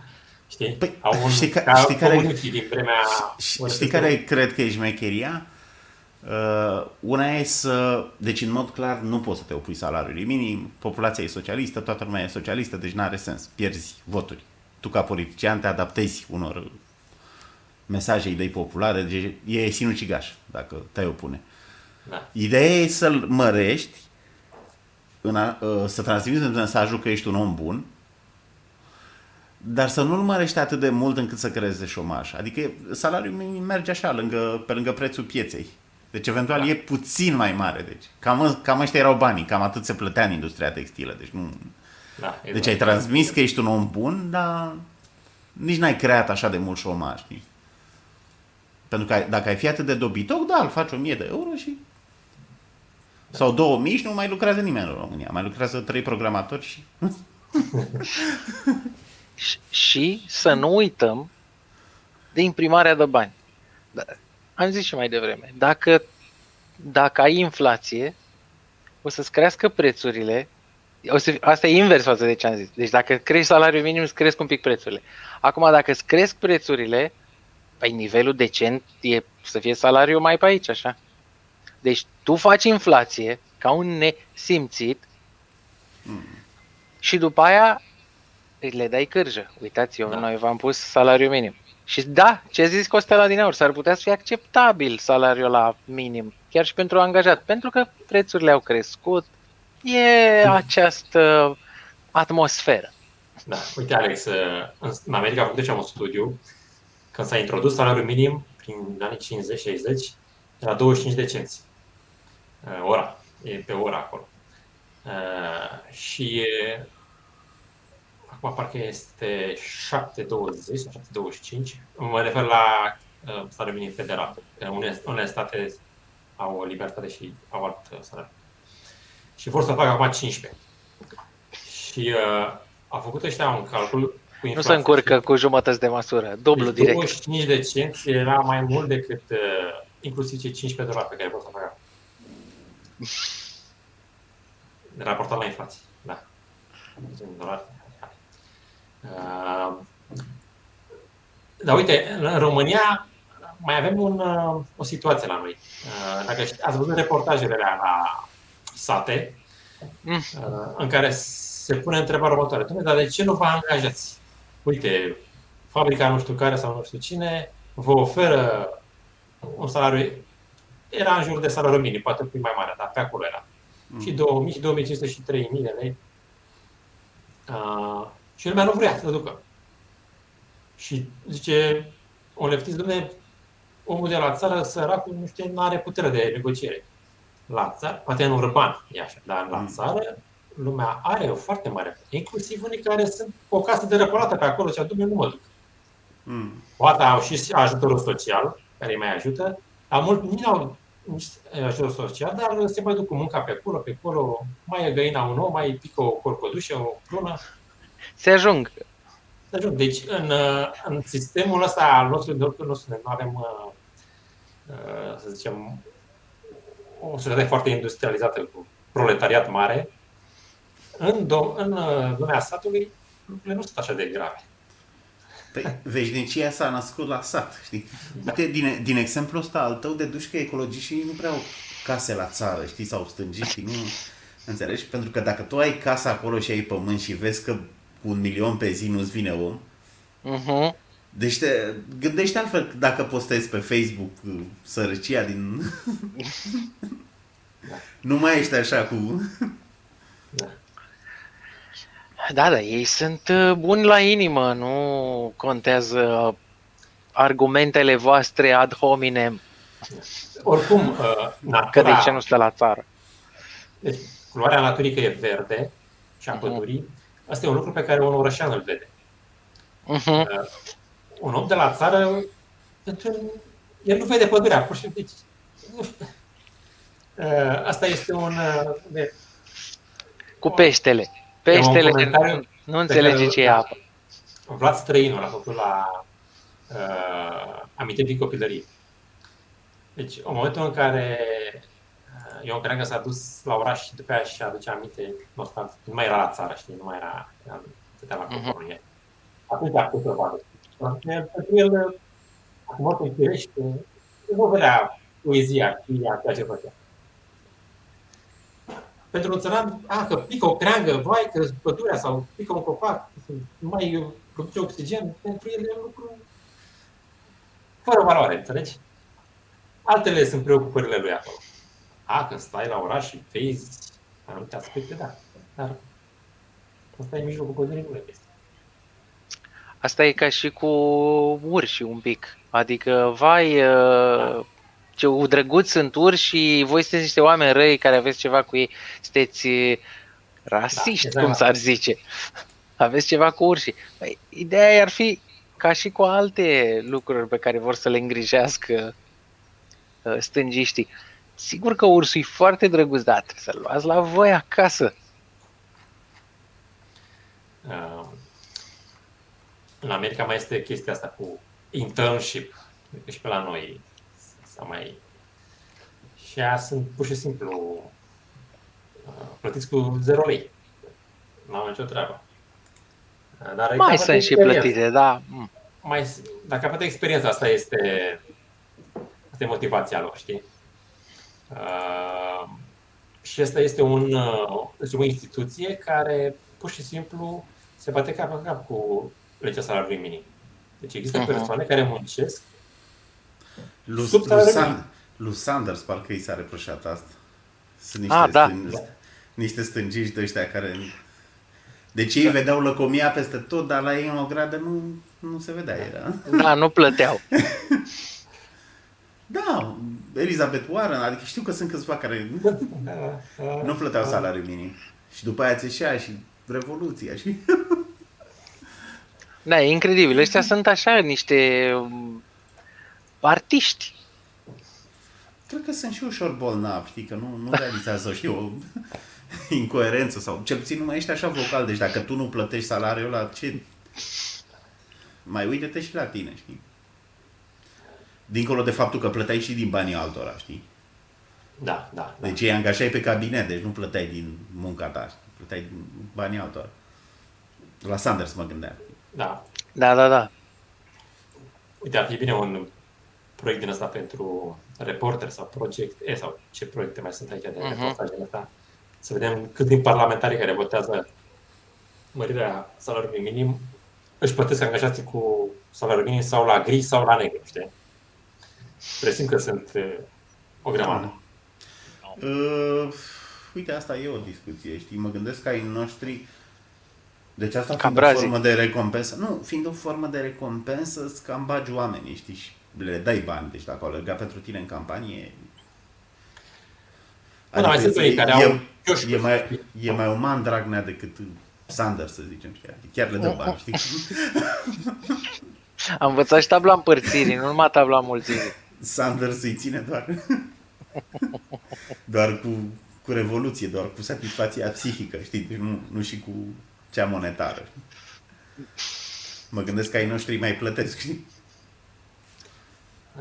știi? Păi, Au un, știi ca- ca știi care- comunicii din vremea... Și- Știi care cred că e șmecheria? Uh, una e să... Deci, în mod clar, nu poți să te opui salariului minim. Populația e socialistă, toată lumea e socialistă, deci nu are sens. Pierzi voturi. Tu, ca politician, te adaptezi unor mesaje, idei populare, deci e sinucigaș dacă te opune. Da. Ideea e să-l mărești, în a, uh, să transmiți mesajul că ești un om bun, dar să nu-l mărești atât de mult încât să creeze șomaj. Adică salariul minim merge așa, lângă, pe lângă prețul pieței. Deci eventual Da. e puțin mai mare. Deci cam, cam ăștia erau banii, cam atât se plătea în industria textilă. Deci, nu, Da, deci ai transmis că ești un om bun, dar nici n-ai creat așa de mult șomaj. Știi? Pentru că ai- dacă ai fi atât de dobitoc, da, îl faci 1000 de euro și... Sau 2000 și nu mai lucrează nimeni în România. Mai lucrează trei programatori și... Și, și să nu uităm de imprimarea de bani. Da, am zis și mai devreme, dacă, dacă ai inflație, o să-ți crească prețurile, o să, asta e invers față de ce am zis. Deci dacă crești salariul minim, îți cresc un pic prețurile. Acum, dacă îți cresc prețurile, păi nivelul decent e să fie salariul mai pe aici, așa. Deci tu faci inflație ca un nesimțit și după aia le dai cârjă. Uitați, eu, Da. noi v-am pus salariul minim. Și da, ce zis Costela din aur, s-ar putea să fie acceptabil salariul la minim, chiar și pentru angajat, pentru că prețurile au crescut, e această atmosferă. Da, uite Alex, uh, în, în America a făcut deci un studiu când s-a introdus salariul minim prin anii 50-60 era 25 de cenți. Uh, ora, e pe ora acolo. Uh, și e, acum parcă este 7,20 sau 7,25. Mă refer la uh, salariul minim federal. Că Unele, unele state au o libertate și au alt uh, salariu. Și vor să facă acum 15. Și uh, a făcut ăștia un calcul cu Nu inflație. se încurcă cu jumătăți de măsură, dublu deci direct. 25 de cenți era mai mult decât uh, inclusiv cei 15 dolari pe care pot să facă. Raportat la inflație, da. Deci în dolari. Uh, dar uite, în România mai avem un, uh, o situație la noi. Uh, dacă ști, ați văzut reportajele alea la sate, Mm. uh, în care se pune întrebarea următoare. Dom'le, dar de ce nu vă angajați? Uite, fabrica nu știu care sau nu știu cine vă oferă un salariu, era în jur de salariu minim, poate un pic mai mare, dar pe acolo era. Mm. Și 2000, și 2500 și 3000 de lei. Uh, și lumea nu vrea să ducă. Și zice, un leftist, domne, omul de la țară, săracul, nu știu, nu are putere de negociere. La țară, poate în urban, e așa, dar la Mm. țară, lumea are o foarte mare putere. Inclusiv unii care sunt cu o casă de răpărată pe acolo și domne, nu mă duc. Mm. Poate au și ajutorul social, care îi mai ajută, dar mult nu au nici ajutorul social, dar se mai duc cu munca pe acolo, pe acolo, mai e găina un ou, mai pică o corcodușă, o prună, Se ajung. să ajung. Deci, în, uh, în sistemul ăsta al nostru, de oricum nu nu avem, uh, uh, să zicem, o societate foarte industrializată cu proletariat mare, în, do- în uh, lumea satului lucrurile nu sunt așa de grave. Păi, veșnicia s-a născut la sat, știi? Uite, din, din exemplul ăsta al tău, deduci că ecologiștii nu prea au case la țară, știi, sau stângiștii, nu înțelegi? Pentru că dacă tu ai casa acolo și ai pământ și vezi că cu un milion pe zi nu-ți vine om, Mhm. deci te gândește altfel dacă postezi pe Facebook uh, sărăcia din... nu mai ești așa cu... Da, da, ei sunt uh, buni la inimă, nu contează argumentele voastre ad hominem, Oricum, uh, că natura, de ce nu stă la țară. deci, culoarea naturii că e verde și a Mhm. pădurii, asta e un lucru pe care un orășean îl vede. Mhm. Uh, un om de la țară, pentru- el nu vede pădurea, pur și simplu. Deci, nu știu. Uh, asta este un... uh, de, Cu peștele. Peștele comentariu nu, nu înțelege care- ce e apă. Vlad Străinu l-a făcut la uh, amintiri din copilărie. Deci, în momentul în care uh, Ion Creangă s-a dus la oraș și după aia și aduce aminte nostalgic, nu mai era la țară, știi, nu mai era, era stătea la Mhm. coporul ei. Atunci a putut să vadă. Pentru el, acum pe Chirești, nu vedea poezia, chiria, ceea ce făcea. Pentru un țăran, a, că pică o creangă, vai, că pădurea sau pică un copac, nu mai produce oxigen, pentru el e un lucru fără valoare, înțelegi? Altele sunt preocupările lui acolo. A, că stai la oraș și vezi anumite aspecte, da. Dar asta e mijlocul pădurii, nu le vezi. Asta e ca și cu urși un pic. Adică, vai, uh, ce drăguți sunt urși și voi sunteți niște oameni răi care aveți ceva cu ei. Sunteți uh, rasiști, exact. cum s-ar zice. Aveți ceva cu urși. Păi, ideea ar fi ca și cu alte lucruri pe care vor să le îngrijească uh, stângiștii. Sigur că ursul e foarte drăguț, dar trebuie să-l luați la voi acasă. Uh, în America mai este chestia asta cu internship, că și pe la noi s-a mai... Și aia sunt pur și simplu uh, plătiți cu 0 lei. Nu au nicio treabă. Uh, Dar Mai capătă sunt și experiență. plătite, da. Mm. Mai, dacă capătă experiența, asta este, asta e motivația lor, știi? Uh, și asta este un, uh, este o instituție care pur și simplu se bate cap în cap cu legea salariului minim. Deci există Mhm. persoane care muncesc Lu, Sub Lu, salariul San, minim. Lu Sanders parcă i s-a reproșat asta. Sunt niște, Ah, da. stân, niște stângiști de ăștia care... Deci ei vedeau lăcomia peste tot, dar la ei în o gradă nu, nu se vedea. Era. Da, nu plăteau. Da, Elizabeth Warren, adică știu că sunt câțiva care nu plăteau salariul minim. Și după aia țeșea și Revoluția și... Da, e incredibil. Ăștia sunt așa niște um, artiști. Cred că sunt și ușor bolnavi, știi, că nu, nu realizează, știu, o incoerență sau cel puțin nu mai ești așa vocal. Deci dacă tu nu plătești salariul ăla, ce... Mai uite-te și la tine, știi? Dincolo de faptul că plăteai și din banii altora, știi? Da, da. da. Deci îi angajai pe cabinet, deci nu plăteai din munca ta, știi? plăteai din banii altora. La Sanders mă gândeam. da. Da, da, da. Uite, ar fi bine un proiect din ăsta pentru reporter sau project, e, sau ce proiecte mai sunt aici de Mhm. reportaj din ăsta. Să vedem cât din parlamentarii care votează mărirea salariului minim își plătesc angajații cu salariul minim sau la gri sau la negru, știi? Presimt că sunt e, o grămadă. Uh, uite, asta e o discuție, știi? Mă gândesc că ai noștri... Deci asta Ca fiind o brazii. formă de recompensă. Nu, fiind o formă de recompensă, îți cam bagi oamenii, știi? Și le dai bani. Deci dacă au alergat pentru tine în campanie... Da, mai sunt unii care e, au chioșcuri. e, mai, e mai uman Dragnea decât Sanders, să zicem, știi? Adică Chiar le dă bani, știi? Am învățat și tabla împărțirii, nu numai tabla mulțirii. Sanders îi ține doar, doar cu, cu revoluție, doar cu satisfacția psihică, știi? Deci nu, nu și cu cea monetară. Mă gândesc că ai noștri mai plătesc, știi?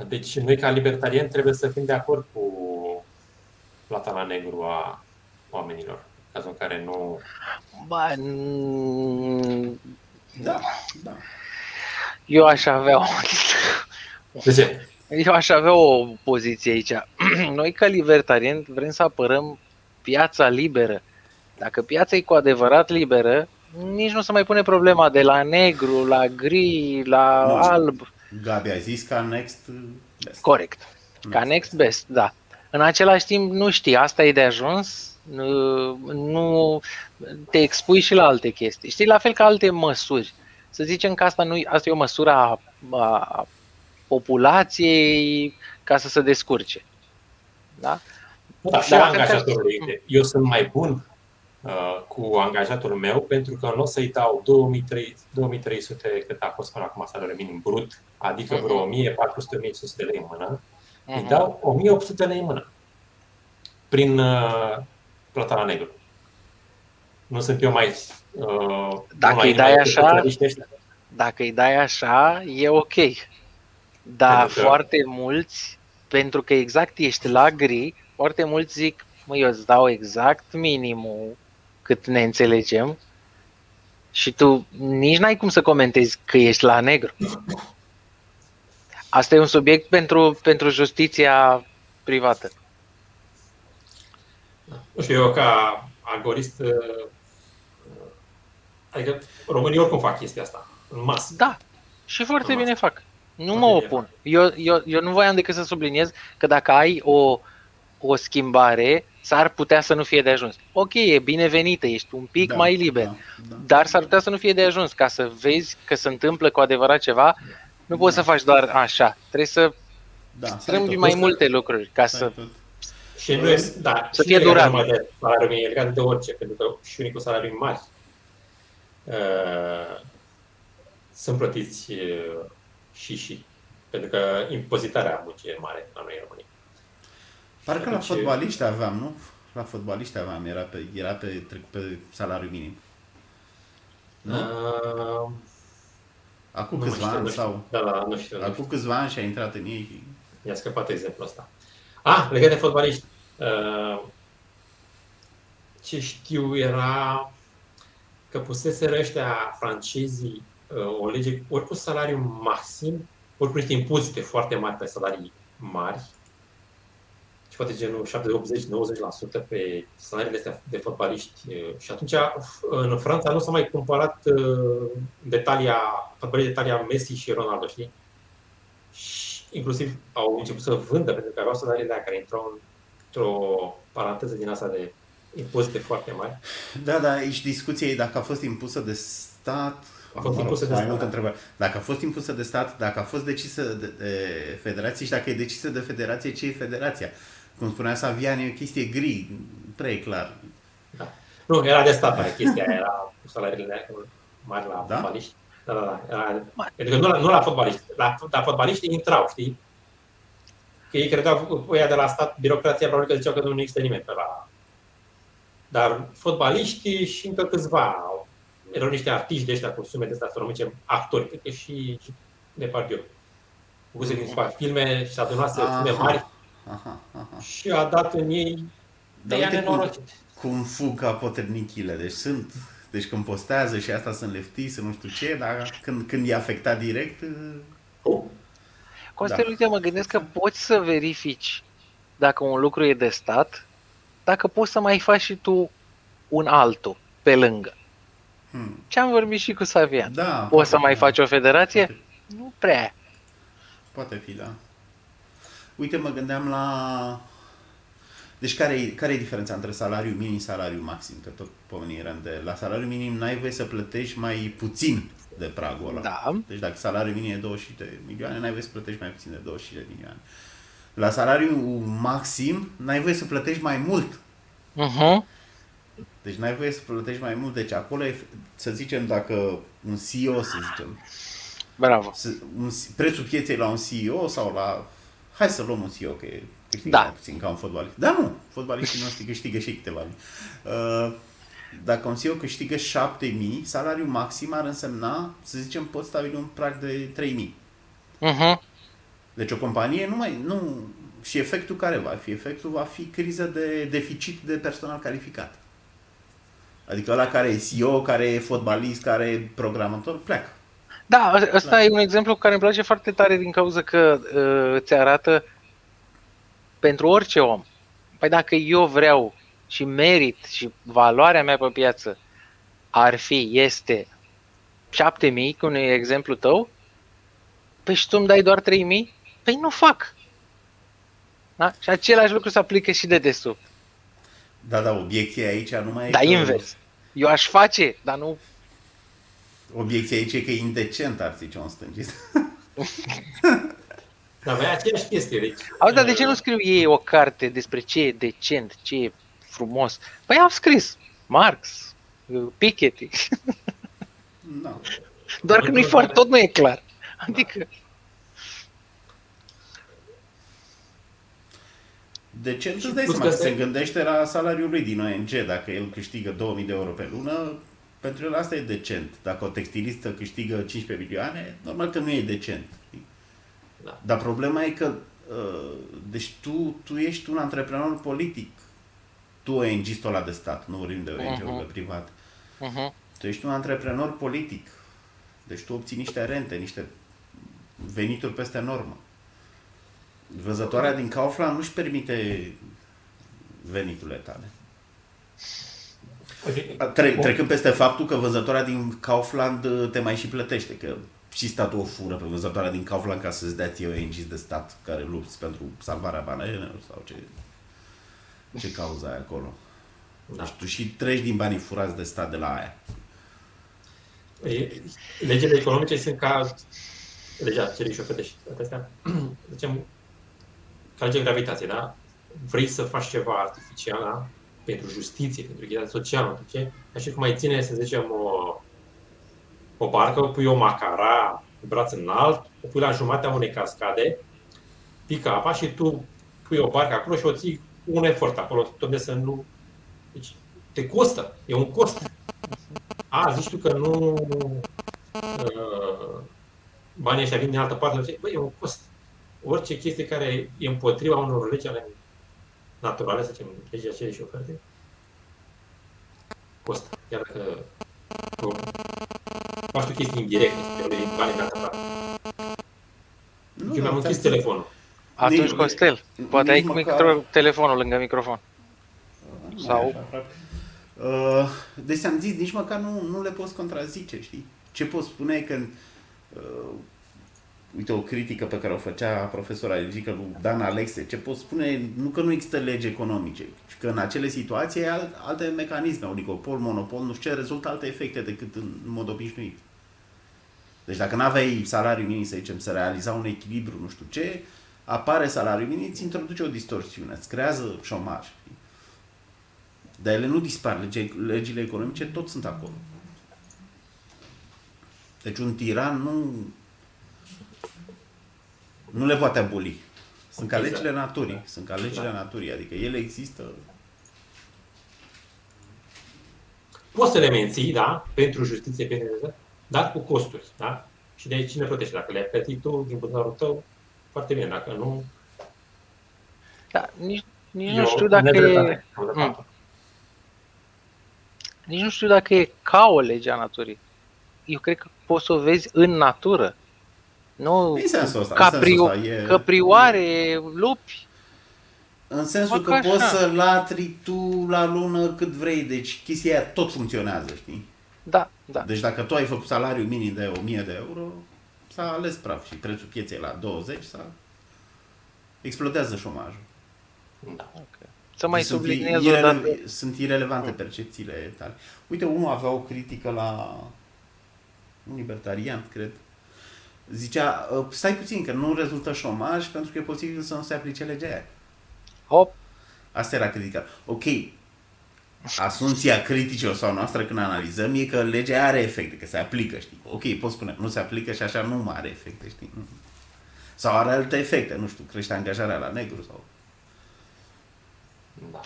Deci noi ca libertarieni trebuie să fim de acord cu plata la negru a oamenilor. În cazul în care nu... Ba, n- Da, da. eu aș avea o, De ce? Eu aș avea o poziție aici. Noi ca libertarieni vrem să apărăm piața liberă. Dacă piața e cu adevărat liberă, nici nu se mai pune problema de la negru, la gri, la Nu. alb. Gabi a zis ca next best. Corect. Ca next best, da. În același timp, nu știi, asta e de ajuns, nu, nu te expui și la alte chestii. Știi, la fel ca alte măsuri. Să zicem că asta, nu, asta e o măsură a, a populației ca să se descurce. Da? Da, și Dar a la fel ca- angajatorului. Uite, Eu sunt mai bun uh, cu angajatul meu pentru că nu o să-i dau 2300, 2300 cât a fost până acum salariul minim brut, adică vreo 1400-1500 de lei în mână, îi Mhm. dau 1800 de lei în mână prin uh, plata la negru. Nu sunt eu mai... Uh, Dacă mai- îi dai mai așa- capitaliști ăștia. Dacă îi dai așa, e ok. Dar Pentru că- foarte mulți, pentru că exact ești la gri, foarte mulți zic, mă, eu îți dau exact minimul cât ne înțelegem și tu nici n-ai cum să comentezi că ești la negru. Asta e un subiect pentru, pentru justiția privată. Nu știu, eu ca algorist, uh, adică românii oricum fac chestia asta, în masă. Da, și foarte Am bine fac. Nu Foarte mă bine opun. Eu, eu, eu nu voiam decât să subliniez că dacă ai o, o schimbare, s-ar putea să nu fie de ajuns. Ok, e binevenită, ești un pic Da, mai liber, Da, da. dar s-ar putea să nu fie de ajuns. Ca să vezi că se întâmplă cu adevărat ceva, nu poți să faci doar așa. Trebuie să da, să ai strângi tot. mai Să- multe lucruri ca Să ai să... tot. Și nu e, da, Să și fie nu e legat durabil. numai de salariul minim, e legat de orice, pentru că și unii cu salarii mari uh, sunt plătiți uh, și și. Pentru că impozitarea muncii e mare la noi în România. Parcă la Deci- fotbaliști aveam, nu? La fotbaliști aveam, era pe, era pe, trecut pe salariu minim. Nu? Uh, Acum nu câțiva știu, ani nu știu. sau... Da, da, nu știu. nu Acum câțiva ani și a intrat în ei și... Mi-a scăpat exemplul ăsta. Ah, legat de fotbaliști. Uh, ce știu era că puseseră ăștia francezii uh, o lege ori cu salariu maxim, ori cu niște impozite foarte mari pe salarii mari. Și poate genul 70, 80, 90% pe salariile astea de fotbaliști. Uh, Și atunci în Franța nu s-a mai cumpărat uh, de talia, fotbaliști de talia Messi și Ronaldo, știi? Și inclusiv au început să vândă pentru că aveau salariile alea care intrau într-o paranteză din asta de impozite foarte mari. Da, da, aici discuția e dacă a fost impusă de stat... A fost impusă de mai stat, multe da. întrebări. Dacă a fost impusă de stat, dacă a fost decisă de, de federație și dacă e decisă de federație, ce e federația? Cum spunea Savian, e o chestie gri, prea clar. Da. Nu, era de stat aia chestia, aia, era cu salariile mari la Da? fotbaliști. Da, da, da. Era, Mari. pentru că nu la, nu la fotbaliști. La, la fotbaliști intrau, știi? Că ei credeau, ăia de la stat, birocrația probabil că ziceau că nu există nimeni pe la... Dar fotbaliștii și încă câțiva au- erau niște artiști de ăștia cu sume de astea astronomice, actori, cred că și, și Depardieu. Făcuse din spate filme și adunase Aha. filme mari aha, aha. și a dat în ei de Dar ea uite cum, nenorocit. cum fug ca poternichile, deci sunt, deci când postează și asta sunt lefti, să nu știu ce, dar când, când e afectat direct, Oh, Costel, Da. uite, mă gândesc că poți să verifici dacă un lucru e de stat, dacă poți să mai faci și tu un altul pe lângă. Hmm, Ce am vorbit și cu Savian. da. Poți poate să mai fi, faci o federație? Poate, Nu prea. poate fi, da. Uite, mă gândeam la... Deci care e, care e diferența între salariu minim și salariu maxim? Că tot pomenirăm de... La salariu minim n-ai voie să plătești mai puțin de pragul ăla. Da. Deci dacă salariul minim e 20 de milioane, n-ai voie să plătești mai puțin de 20 de milioane. La salariu maxim, n-ai voie să plătești mai mult. Uh-huh. Deci n-ai voie să plătești mai mult. Deci acolo e, să zicem, dacă un CEO, să zicem, Bravo. să- un, prețul pieței la un CEO sau la... Hai să luăm un CEO, că e câștigă Da. mai puțin ca un fotbalist. Da, nu, fotbaliștii noștri câștigă și câteva mii. Uh, dacă un CEO câștigă 7000, salariul maxim ar însemna, să zicem, poți stabili un prag de 3000. Uh-huh. Deci o companie nu mai... Nu, și efectul care va fi? Efectul va fi criză de deficit de personal calificat. Adică ăla care e CEO, care e fotbalist, care e programator, pleacă. Da, ă- ăsta e un exemplu care îmi place foarte tare din cauza că uh, îți arată pentru orice om. Păi dacă eu vreau și merit și valoarea mea pe piață ar fi, este 7000, cum e exemplu tău, păi și tu îmi dai doar 3000? Păi nu fac. Da? Și același lucru se aplică și de desubt. Da, da, obiecția aici nu mai e Dar că- invers. Eu aș face, dar nu... Obiecția aici e că e indecent, ar zice un stângist. Dar mai e aceeași chestie. Deci, Auzi, dar de ce uh, nu scriu ei o carte despre ce e decent, ce e frumos? Păi au scris Marx, Piketty, Da. doar că nu-i foarte, tot nu e clar. Adică, De ce îți Și dai plus seama că că se asta e- gândește la salariul lui din ONG, dacă el câștigă 2000 de euro pe lună, pentru el asta e decent. Dacă o textilistă câștigă 15 milioane, normal că nu e decent. știi? Da. Dar problema e că, uh, deci tu, tu ești un antreprenor politic. Tu ONG-istul ăla de stat, nu vorbim de ONG-urile Mhm. private. uh-huh. Tu ești un antreprenor politic. Deci tu obții niște rente, niște venituri peste normă. Văzătoarea din Kaufland nu-și permite veniturile tale. ok. Tre- trecând peste faptul că văzătoarea din Kaufland uh, te mai și plătește, că și statul o fură pe văzătoarea din Kaufland ca să-ți dea ție ONG de stat care lupți pentru salvarea bananelor sau ce, ce cauza ai acolo. Da. Deci tu și treci din banii furați de stat de la aia. E- Legile economice sunt ca legea celui și ofertă și toate astea. Zicem, ca legea gravitației, da? Vrei să faci ceva artificial, da? Pentru justiție, pentru echitate socială, pentru ce? Așa cum mai ține, să zicem, o, o barcă, o pui o macara cu braț înalt, o pui la jumatea unei cascade, pică apa și tu pui o barcă acolo și o ții cu un efort acolo, tot de să nu... Deci, te costă, e un cost. A, zici tu că nu... Uh, banii ăștia vin din altă parte, zice, băi, e un cost. Orice chestie care e împotriva unor legi ale naturale, să zicem, legea cererii și oferte, costă. Chiar dacă tu faci tu chestii indirecte, să te iei banii din altă parte. Nu, Eu mi-am da, închis ți-am telefonul. Atunci, Nici- Costel, poate ai nici cu măcar- micro- telefonul lângă microfon. Nu Sau- e așa, frate. Uh, deci am zis, nici măcar nu, nu le poți contrazice, știi? Ce poți spune e că, uh, uite, o critică pe care o făcea profesora Elgică lui Dan Alexe, ce poți spune, nu că nu există legi economice, ci că în acele situații ai al- alte mecanisme, oligopol, monopol, nu știu ce, rezultă alte efecte decât în mod obișnuit. Deci dacă nu aveai salariu minim, să zicem, să realiza un echilibru, nu știu ce, apare salariul minim, îți introduce o distorsiune, îți creează șomaj. știi? Dar ele nu dispar, lege, legile economice tot sunt acolo. Deci un tiran nu, nu le poate aboli. Sunt ca Exact. legile naturii, sunt ca legile Da. naturii, adică ele există. Poți să le menții, da, pentru justiție, pentru dar cu costuri, da? Și de aici cine plătește? Dacă le-ai plătit tu din buzunarul tău, foarte bine. Dacă nu, Da, nici, nici E nu o știu dacă e, nedreptate, o dreptate. nici nu știu dacă e ca o lege a naturii. Eu cred că poți să o vezi în natură. Nu În sensul ăsta, în caprio, sensul ăsta, e- căprioare, lupi. În sensul Fac că poți așa. să latri tu la lună cât vrei, deci chestia aia tot funcționează, știi? Da, da. Deci dacă tu ai făcut salariu minim de 1000 de euro, s-a ales praf și prețul pieței la 20, s-a... explodează șomajul. Da. Să mai Deci sunt, subliniez o irele- dată. sunt irelevante percepțiile tale. Uite, unul avea o critică la un libertarian, cred. Zicea, "Uh, stai puțin, că nu rezultă șomaj pentru că e posibil să nu se aplice legea aia. Hop, Asta era critica. Ok, asunția critică sau noastră când analizăm e că legea are efecte, că se aplică, știi? Ok, poți spune, nu se aplică și așa nu mai are efecte, știi? Sau are alte efecte, nu știu, crește angajarea la negru sau... Da.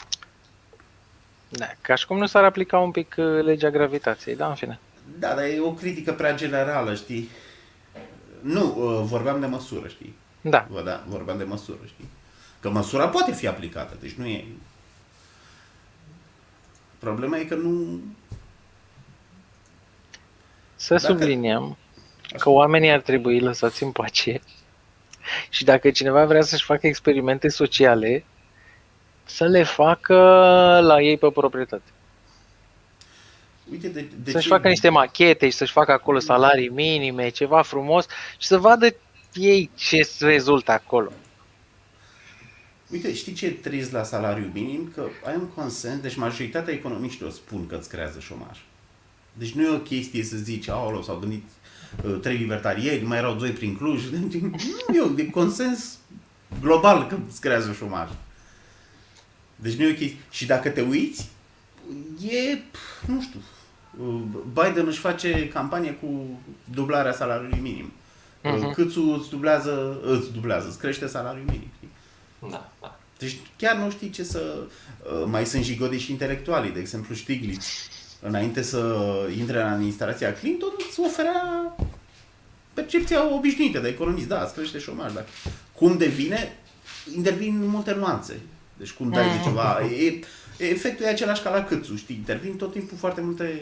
da, ca și cum nu s-ar aplica un pic uh, legea gravitației, da, în fine. Da, dar e o critică prea generală, știi? Nu, uh, vorbeam de măsură, știi? Da, Vă, da, vorbeam de măsură, știi? Că măsura poate fi aplicată, deci nu e... Problema e că nu... să Dacă- subliniem că oamenii ar trebui lăsați în pace și dacă cineva vrea să-și facă experimente sociale, să le facă la ei pe proprietate. Uite, de, de să-și ce... facă niște machete și să-și facă acolo salarii minime, ceva frumos și să vadă ei ce rezultă acolo. Uite, știi ce e trist la salariu minim? Că ai un consens, deci majoritatea economiștilor spun că îți creează șomaj. Deci nu e o chestie să zici, aolo, s-au gândit uh, trei libertarieni, mai erau doi prin Cluj. Nu e o- e consens global că îți creează șomaj. Deci nu e o chestie. Și dacă te uiți, e, pf, nu știu, uh, Biden își face campanie cu dublarea salariului minim. Mhm. Uh, Câțu îți dublează, îți dublează, îți crește salariul minim. Știi? Da, da. Deci chiar nu știi ce să... uh, Mai sunt jigodi și intelectualii, de exemplu Stiglitz. Înainte să intre în administrația Clinton, îți oferea percepția obișnuită de economist. Da, îți crește șomaj, dar cum devine, intervin multe nuanțe. Deci cum dai de ceva... E, efectul e același ca la câțu, știi? Intervin tot timpul foarte multe...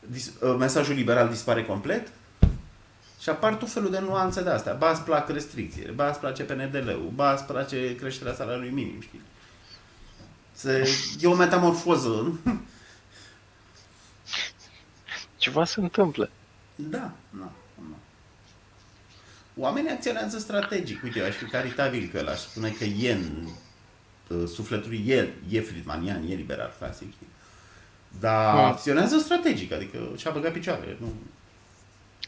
dis- uh, Mesajul liberal dispare complet, și apar tot felul de nuanțe de astea. Ba îți plac restricțiile, ba îți place PNDL-ul, ba îți place creșterea salariului minim, știi? Se, e o metamorfoză. Ceva se întâmplă. Da, da, da. Oamenii acționează strategic. Uite, eu aș fi caritabil că l-aș spune că e în uh, sufletul el, e friedmanian, e liberal clasic, știi? Dar Hmm. acționează strategic, adică și-a băgat picioarele. Nu,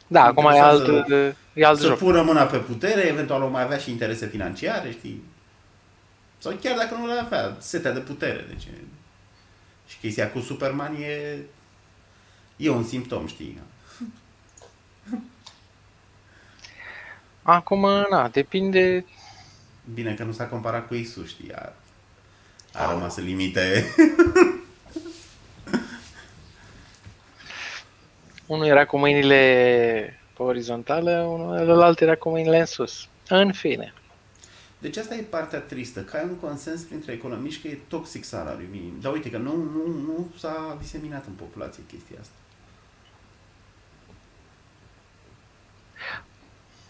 Da, acum e alt, Interesează e alt să joc. pună mâna pe putere, eventual o mai avea și interese financiare, știi? Sau chiar dacă nu le avea, setea de putere. Deci, e- și chestia cu Superman e, e un simptom, știi? Acum, na, depinde Bine că nu s-a comparat cu Isus, știi? A, a rămas în limite. Unul era cu mâinile pe orizontală, unul celălalt era cu mâinile în sus. În fine. Deci asta e partea tristă, că ai un consens printre economiști că e toxic salariul minim. Dar uite că nu, nu, nu s-a diseminat în populație chestia asta.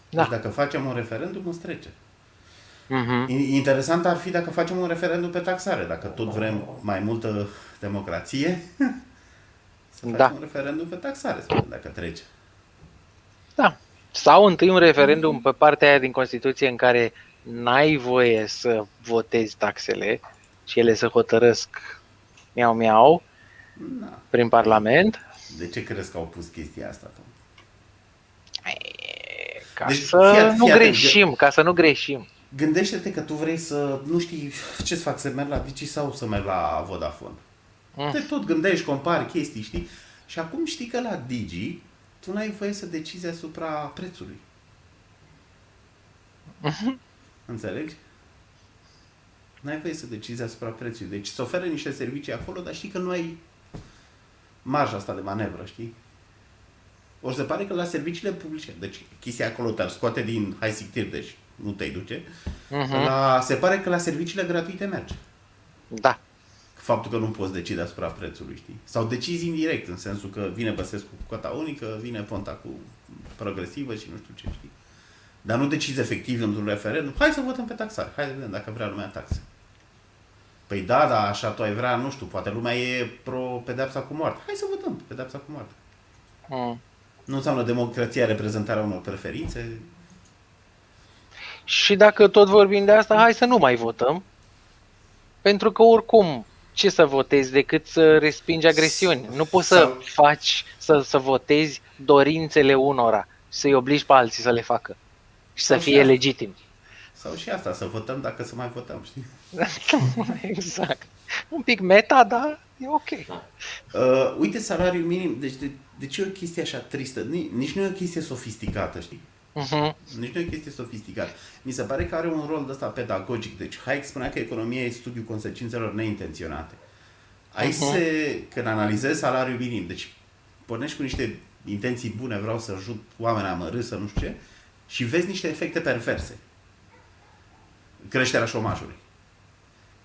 Da. Deci dacă facem un referendum, îți trece. Mhm. In- Interesant ar fi dacă facem un referendum pe taxare, dacă tot vrem mai multă democrație, să facem Da. un referendum pe taxare, să vedem dacă trece. Da. Sau întâi un referendum pe partea aia din Constituție în care n-ai voie să votezi taxele și ele să hotărăsc miau miau Na. prin Parlament. De ce crezi că au pus chestia asta? Tom? Ca Deci, să fii at- nu fii atent, greșim, ca să nu greșim. Gândește-te că tu vrei să, nu știi ce-ți fac, să merg la Digi sau să merg la Vodafone. Mm. Te tot gândești, compari chestii, știi? Și acum știi că la Digi tu n-ai voie să decizi asupra prețului. Mhm. Înțelegi? N-ai voie să decizi asupra prețului. Deci se oferă niște servicii acolo, dar știi că nu ai marja asta de manevră, știi? Ori se pare că la serviciile publice, deci chestia acolo te-ar scoate din high sector, deci nu te duce, Mhm. La, se pare că la serviciile gratuite merge. Da. Faptul că nu poți decide asupra prețului, știi? Sau decizi indirect, în sensul că vine Băsescu cu cota unică, vine Ponta cu progresivă și nu știu ce, știi? Dar nu decizi efectiv într-un referendum. Hai să votăm pe taxare. Hai să vedem dacă vrea lumea taxe. Păi da, da, așa tu ai vrea, nu știu, poate lumea e pro pedepsa cu moarte. Hai să votăm pedepsa cu moarte. Mm. Nu înseamnă democrația reprezentarea unor preferințe. Și dacă tot vorbim de asta, hai să nu mai votăm. Pentru că oricum, ce să votezi decât să respingi agresiuni? Nu poți să Sau- faci, să, să votezi dorințele unora, să-i obligi pe alții să le facă. Și să Sau și fie asta. legitim. Sau și asta, să votăm dacă să mai votăm, știi? exact. Un pic meta, dar e ok. Uh, uite, salariul minim, deci de, de ce e o chestie așa tristă? Nici, nici nu e o chestie sofisticată, știi? Uh-huh. Nici nu e o chestie sofisticată. Mi se pare că are un rol de ăsta pedagogic. Deci Hayek spunea că economia e studiul consecințelor neintenționate. Aici Mhm. se, când analizezi salariul minim, deci pornești cu niște intenții bune, vreau să ajut oamenii a mă râs, să nu știu ce, și vezi niște efecte perverse. Creșterea șomajului.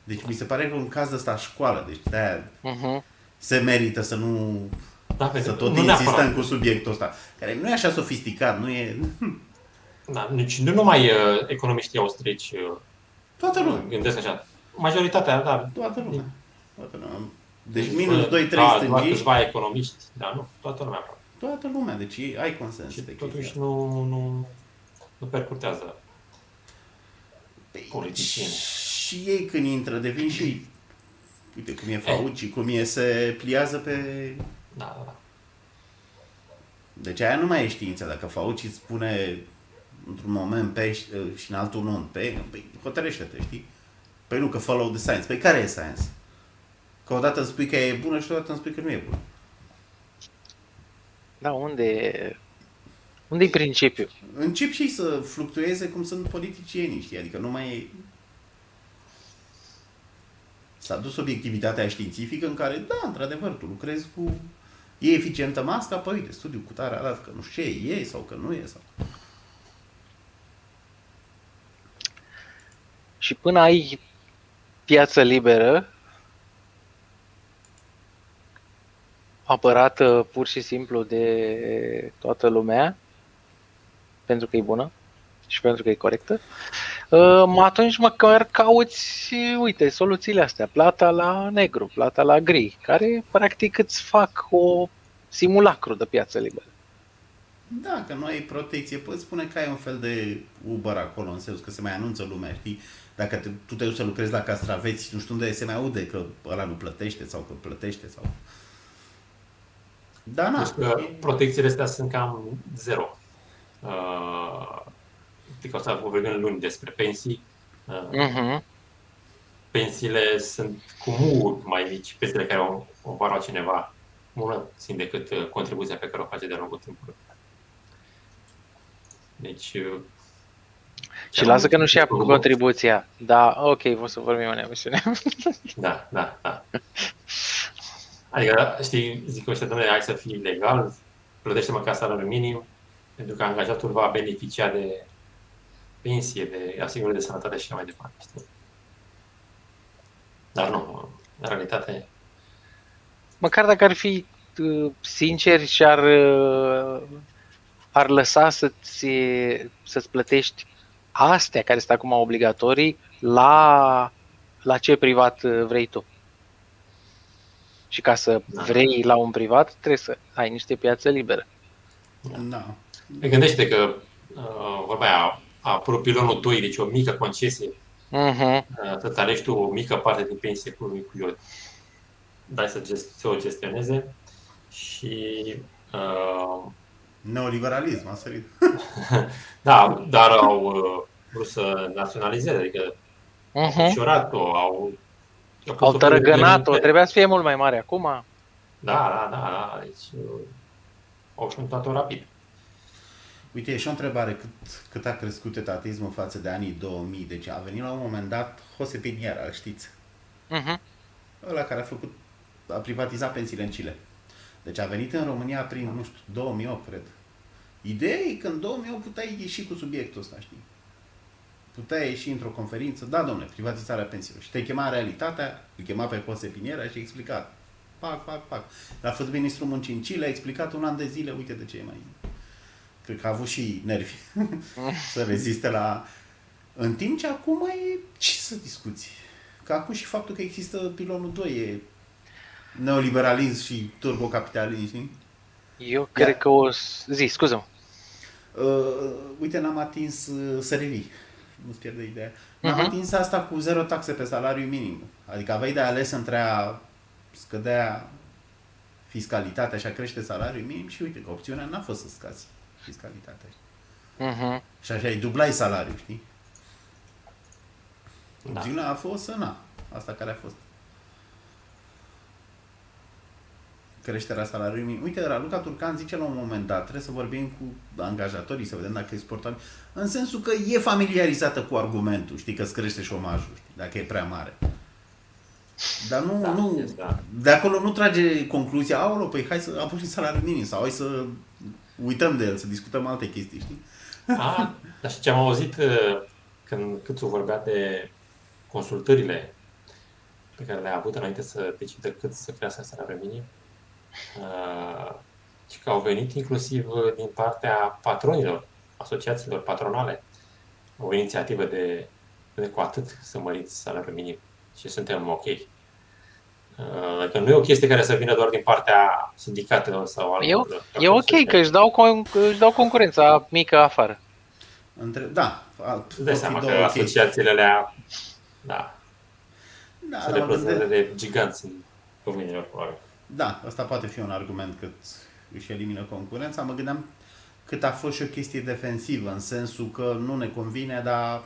Deci mi se pare că un caz de ăsta școală, deci de Uh-huh. se merită să nu Da, să pentru- tot nu insistăm neapărat. cu subiectul ăsta, care nu e așa sofisticat, nu e... Da, nici nu numai uh, economiștii austrici uh, Toată lumea. gândesc așa. Majoritatea, da. Toată lumea. Toată lumea. Deci minus Până- 2-3 da, doar stângiști, câțiva economiști, dar nu, toată lumea aproape. toată lumea. Deci ei- ai consens Și pe totuși chestia nu, nu, nu percutează. asta. politicieni. Și ei când intră devin și ei. Uite cum e Fauci, cum e se pliază pe... Da, da, da. Deci aia nu mai e știință. Dacă Fauci îți spune într-un moment pe și în altul nu pe, păi hotărăște-te, știi? Păi nu, că follow the science. Păi care e science? Că odată îmi spui că e bună și odată îmi spui că nu e bună. Da, unde unde e principiul? încep și ei să fluctueze cum sunt politicienii, știi? Adică nu mai e... S-a dus obiectivitatea științifică în care, da, într-adevăr, tu lucrezi cu... E eficientă masca? Păi uite, studiul cu tare arată că nu știu ce e sau că nu e sau... Și până ai piață liberă, apărată pur și simplu de toată lumea, pentru că e bună și pentru că e corectă, uh, atunci măcar cauți, uite, soluțiile astea, plata la negru, plata la gri, care practic îți fac o simulacru de piață liberă. Da, că nu ai protecție. Poți spune că ai un fel de Uber acolo, în sensul că se mai anunță lumea, știi? Dacă te, tu te duci să lucrezi la castraveți, nu știu unde se mai aude că ăla nu plătește sau că plătește sau... Da, na. Deci că protecțiile astea sunt cam zero. Uh, adică o să vorbim luni despre pensii. Uh, Uh-huh. pensiile sunt cu mult mai mici, pensiile care o, o va lua cineva, mult mai puțin decât uh, contribuția pe care o face de-a lungul timpului. Deci... uh, Și lasă că nu-și ia contribuția. Da, ok, o să vorbim în emisiune. Da, da, da. Adică, știi, zic ăștia, domnule, hai să fii legal, plătește măcar salariul minim, pentru că angajatul va beneficia de pensie, de asigurări de sănătate și așa mai departe. Știi? Dar nu, în realitate, Măcar dacă ar fi uh, sinceri și ar, uh, ar lăsa să-ți, să-ți plătești astea care sunt acum obligatorii la, la ce privat uh, vrei tu. Și ca să Da. vrei la un privat, trebuie să ai niște piață liberă. Da. te gândește că uh, vorba aia, a apărut pilonul 2, deci o mică concesie, Uh-huh. uh, să-ți alegi tu o mică parte din pensie cu, cu eu dai să, gest, să o gestioneze și uh, Neoliberalism a sărit. Da, dar au uh, vrut să naționalizeze, adică au Uh-huh. șorat-o, au... Au pus-o pe tărăgănat-o, limite. trebuia să fie mult mai mare acum. Da, da, da, da, deci uh, au șuntat-o rapid. Uite, e și o întrebare. Cât, cât a crescut etatismul față de anii 2000? Deci a venit la un moment dat Jose Piniera, îl știți? Uh-huh. Ăla care a făcut, a privatizat pensiile în Chile. Deci a venit în România prin, nu știu, 2008, cred. Ideea e că în 2008 puteai ieși cu subiectul ăsta, știi? puteai ieși într-o conferință, da, domnule, privatizarea pensiilor. Și te chema realitatea, îl chema pe Jose Piniera și explica, pac, pac, pac. A fost ministrul muncii în Chile, a explicat un an de zile, uite de ce e mai... Cred că a avut și nervi să reziste la... În timp ce acum e ce să discuți? Că acum și faptul că există pilonul 2 e neoliberalism și turbocapitalism, știi? Eu cred că o... s- Zi, scuză Uh, uite, n-am atins uh, să revii. Nu-ți pierde ideea. N-am Mhm. atins asta cu zero taxe pe salariu minim. Adică aveai de ales între a scădea fiscalitatea și a crește salariul minim și uite că opțiunea n-a fost să scazi fiscalitatea. Mhm. Și așa îi dublai salariul, știi? Da. Opțiunea a fost să na. Asta care a fost. Creșterea salariului minim. Uite, Raluca Turcan zice la un moment dat, trebuie să vorbim cu angajatorii, să vedem dacă e sportabil. În sensul că e familiarizată cu argumentul, știi, că îți crește șomajul, știi, dacă e prea mare. Dar nu, Da, nu, este, da. de acolo nu trage concluzia, aolo, păi hai să apucim salariul minim sau hai să uităm de el, să discutăm alte chestii, știi? A, dar și ce am auzit uh, când Câțu vorbea de consultările pe care le-a avut înainte să decidă cât să crească salariul minim, uh, și că au venit inclusiv uh, din partea patronilor, asociațiilor patronale, o inițiativă de, de cu atât să măriți salariul minim și suntem ok. Uh, Adică nu e o chestie care să vină doar din partea sindicatelor sau E, altor e ok că își dau, con- își dau concurența mică afară. Între, da, a- Îți dai pot fi seama că două chestii. asociațiile alea da, Da, sunt dar mă reprezentate gândesc- de giganți în domeniilor, probabil. Da, asta poate fi un argument cât își elimină concurența. Mă gândeam cât a fost și o chestie defensivă, în sensul că nu ne convine, dar...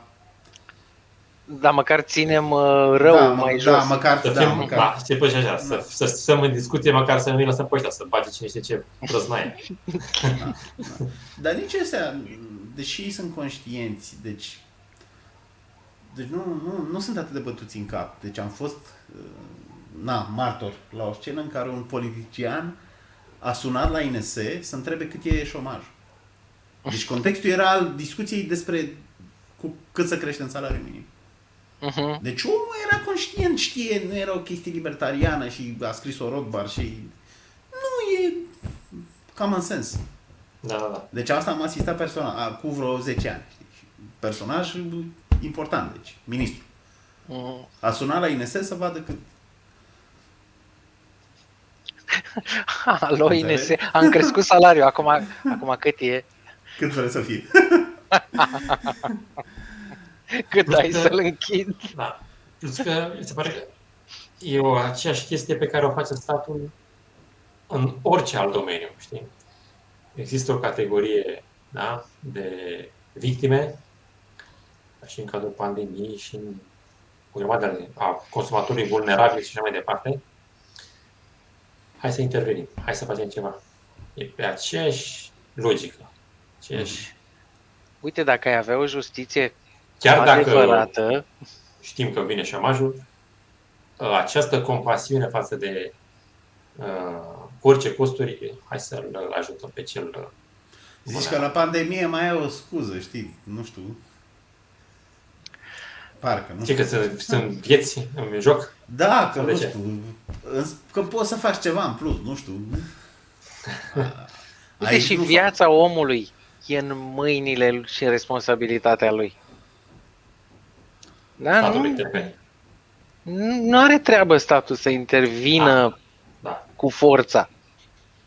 Dar măcar ținem uh, rău da, mai mă, jos. da, măcar, Să da, fim, măcar. da, ce păi și așa, să, să, să stăm în discuție, măcar să nu-i lăsăm pe ăștia, să bage cine știe ce prăznaie. Dar nici astea, deși ei sunt conștienți, deci, deci nu, nu, nu sunt atât de bătuți în cap. Deci am fost, uh, na, martor la o scenă în care un politician a sunat la INS să întrebe cât e șomajul. Deci contextul era al discuției despre cu cât să crește în salariul minim. Mhm. Deci omul era conștient, știe, nu era o chestie libertariană și a scris-o Rothbard și... Nu, e common sense. Da, da, da. Deci asta am asistat personal, a, cu vreo 10 ani. Știi? Și Personaj important, deci, ministru. Mhm. A sunat la INS să vadă cât. Alo, Înțelegi? Ines, am crescut salariul, acum, acum cât e? Cât vreți să fie. Cât ai să-l închid? da. Plus că mi se pare că e o aceeași chestie pe care o face statul în orice alt domeniu, știi? Există o categorie da, de victime și în cadrul pandemiei și în o grămadă de a consumatorii vulnerabili și așa mai departe. Hai să intervenim, hai să facem ceva. E pe aceeași logică. Aceeași... Uite, dacă ai avea o justiție Chiar dacă adevărată, știm că vine șomajul, această compasiune față de uh, cu orice costuri, hai să-l ajutăm pe cel uh, Zici că la pandemie mai e o scuză, știi, nu știu. Parcă, nu Ce știu. că sunt, sunt vieți în joc? Da, că Sau de nu ce? știu. Că poți să faci ceva în plus, nu știu. uite Aici și nu fac- viața omului e în mâinile și în responsabilitatea lui. Da, Statul nu, intervine. nu are treabă statul să intervină Da. cu forța.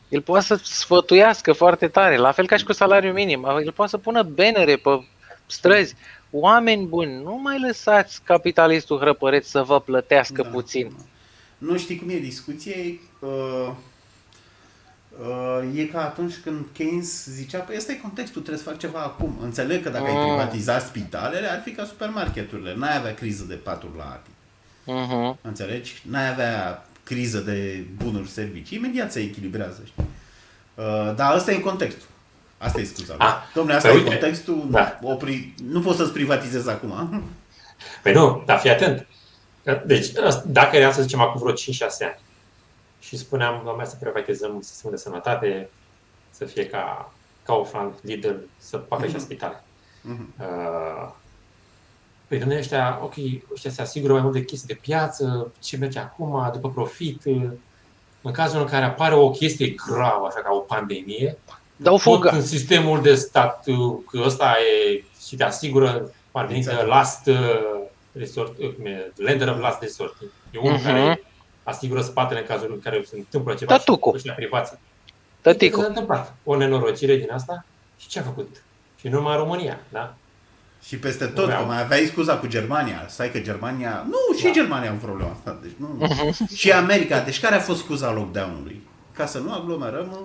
El poate să sfătuiască foarte tare, la fel ca și cu salariul minim. El poate să pună benere pe străzi. Oameni buni, nu mai lăsați capitalistul hrăpăreț să vă plătească Da. puțin. Nu știi cum e discuție, uh, uh, e ca atunci când Keynes zicea, păi ăsta e contextul, trebuie să fac ceva acum. Înțeleg că dacă ai Mm. privatizat spitalele, ar fi ca supermarketurile. N-ai avea criză de paturi la ATI. Mhm. Înțelegi? N-ai avea criză de bunuri și servicii. Imediat se echilibrează, știi? Uh, dar ăsta e contextul. Asta e scuza. Ah, Domnule, asta păi e uite, contextul. da. Opri... Nu poți să-ți privatizezi acum. Păi nu, dar fii atent. Deci, dacă era să zicem acum vreo 5-6 ani și spuneam, doamne, să privatizăm sistemul de sănătate, să fie ca Kaufland, Lidl, să facă și spitale. Mhm. Uh, Păi domnule, ăștia, ok, ăștia se asigură mai mult de chestii de piață, ce merge acum, după profit. În cazul în care apare o chestie gravă, așa ca o pandemie, Dau tot fuga. în sistemul de stat, că ăsta e și te asigură, parvenit Exact. exact. last uh, resort, uh, cum e, lender of last resort. E unul Mhm. care asigură spatele în cazul în care se întâmplă ceva Tătucu. și ăștia privați. Ce Tăticu. s-a întâmplat? O nenorocire din asta și ce a făcut? Și numai în România, da? Și peste tot, Vreau. că mai aveai scuza cu Germania. Stai că Germania... Nu, și Da. Germania au problema asta. Deci nu... și America. Deci care a fost scuza lockdown-ului? Ca să nu aglomerăm în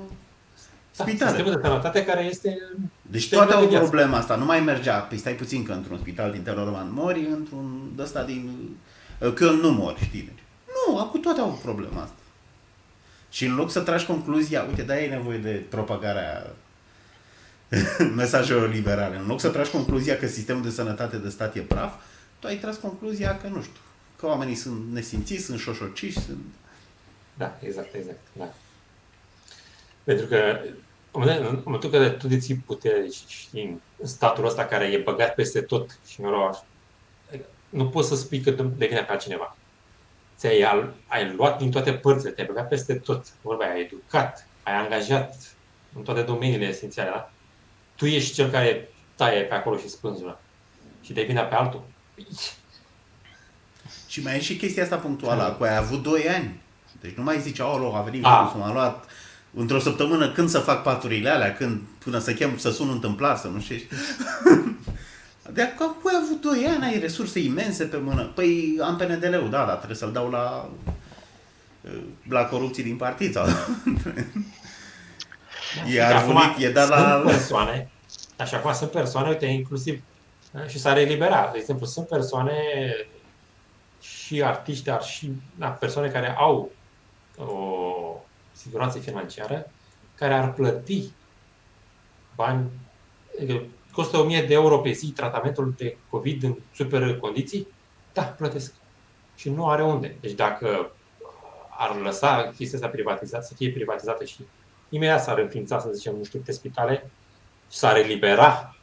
Da, spitale. sistemul de sănătate care este... Deci sistemul toate de au viață. problema asta. Nu mai mergea. Păi stai puțin că într-un spital din Telorman mori, într-un ăsta din... Că nu mori, știi? Deci, nu, acum toate au problema asta. Și în loc să tragi concluzia, uite, de-aia e nevoie de propagarea mesajelor liberale. În loc să tragi concluzia că sistemul de sănătate de stat e praf, tu ai tras concluzia că, nu știu, că oamenii sunt nesimțiți, sunt șoșociși, sunt... Da, exact, exact, da. Pentru că în momentul- în momentul în care tu deții putere deci, știi, în statul ăsta care e băgat peste tot și noroc, nu poți să spui că de vine pe altcineva. Ți-ai al- ai luat din toate părțile, te-ai băgat peste tot. Vorba, aia, ai educat, ai angajat în toate domeniile esențiale, da? Tu ești cel care taie pe acolo și spânzură. Și de vina pe altul. Și mai e și chestia asta punctuală, cu ai avut 2 ani. Deci nu mai zici, oh, a venit A. virusul, m-a luat într-o săptămână când să fac paturile alea, când, până să chem, să sun întâmplar, să nu știu. De acum cu ai avut 2 ani, ai resurse imense pe mână. Păi am PNDL-ul, da, dar trebuie să-l dau la la corupții din partid sau... e Acum arfunit, e dat la... Sunt persoane, așa acum sunt persoane, uite, inclusiv da, și s-a reliberat. De exemplu, sunt persoane și artiști, dar și da, persoane care au o siguranță financiară, care ar plăti bani, adică costă 1000 de euro pe zi tratamentul de COVID în super condiții, da, plătesc. Și nu are unde. Deci dacă ar lăsa chestia asta privatizată, să fie privatizată și imediat s-ar înființa, să zicem, nu știu câte spitale, și s-ar elibera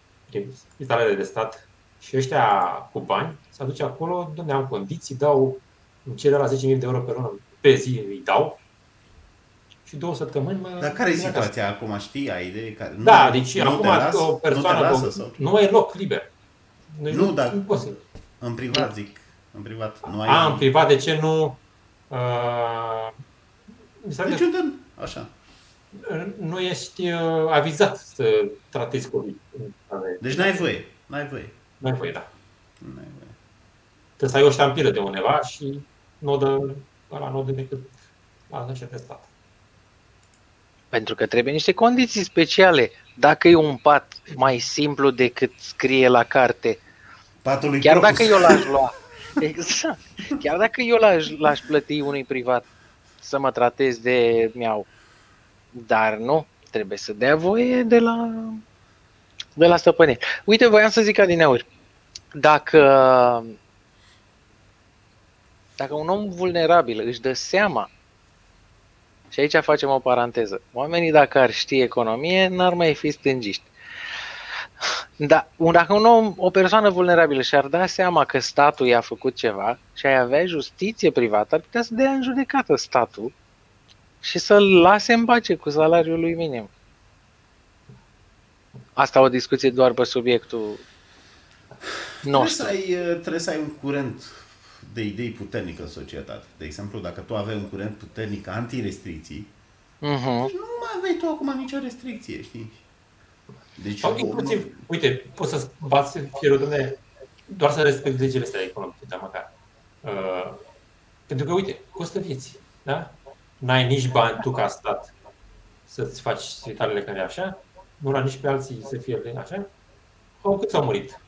spitalele de stat și ăștia cu bani, se aduce acolo, domne, am condiții, dau, îmi cere la 10.000 de euro pe lună, pe zi îi dau și două săptămâni mă... Dar care e vin acasă. situația acum, știi? Ai idee? Care... Da, nu, deci nu acum te las, o persoană, nu te lasă, sau... nu e loc liber. Deci Nu, nu, dar- nu poți să- În privat, zic. În privat. Nu ai... A, în privat, de ce nu... Uh, mi se pare Deci că unde... Așa. nu ești uh, avizat să tratezi COVID. Deci n-ai voie. N-ai voie. Nu ai voie, da. N-ai voie. Trebuie să ai o ștampilă de undeva și nu o dă, ăla nu o dă decât la așa de stat. Pentru că trebuie niște condiții speciale. Dacă e un pat mai simplu decât scrie la carte, Patul lui chiar Crocus. dacă eu l-aș lua, exact, chiar dacă eu l-aș, l-aș plăti unui privat să mă tratez de miau, dar nu, trebuie să dea voie de la, de la stăpânire. Uite, voiam să zic adineuri, dacă, dacă un om vulnerabil își dă seama și aici facem o paranteză. Oamenii, dacă ar ști economie, n-ar mai fi stângiști. Da, un- dacă un om, o persoană vulnerabilă și-ar da seama că statul i-a făcut ceva și ai avea justiție privată, ar putea să dea în judecată statul și să-l lase în pace cu salariul lui minim. Asta o discuție doar pe subiectul Trebuie nostru. să, ai, uh, trebuie să ai un curent de idei puternic în societate. De exemplu, dacă tu aveai un curent puternic anti-restricții, Mhm. nu mai aveai tu acum nicio restricție, știi? Deci, Sau inclusiv, uite, poți să bați fierul, domne, doar să respecti legile astea economice, dar măcar. Uh, pentru că, uite, costă vieți, da? N-ai nici bani tu ca stat să-ți faci spitalele când e așa, nu la nici pe alții să fie așa. Au cât au murit.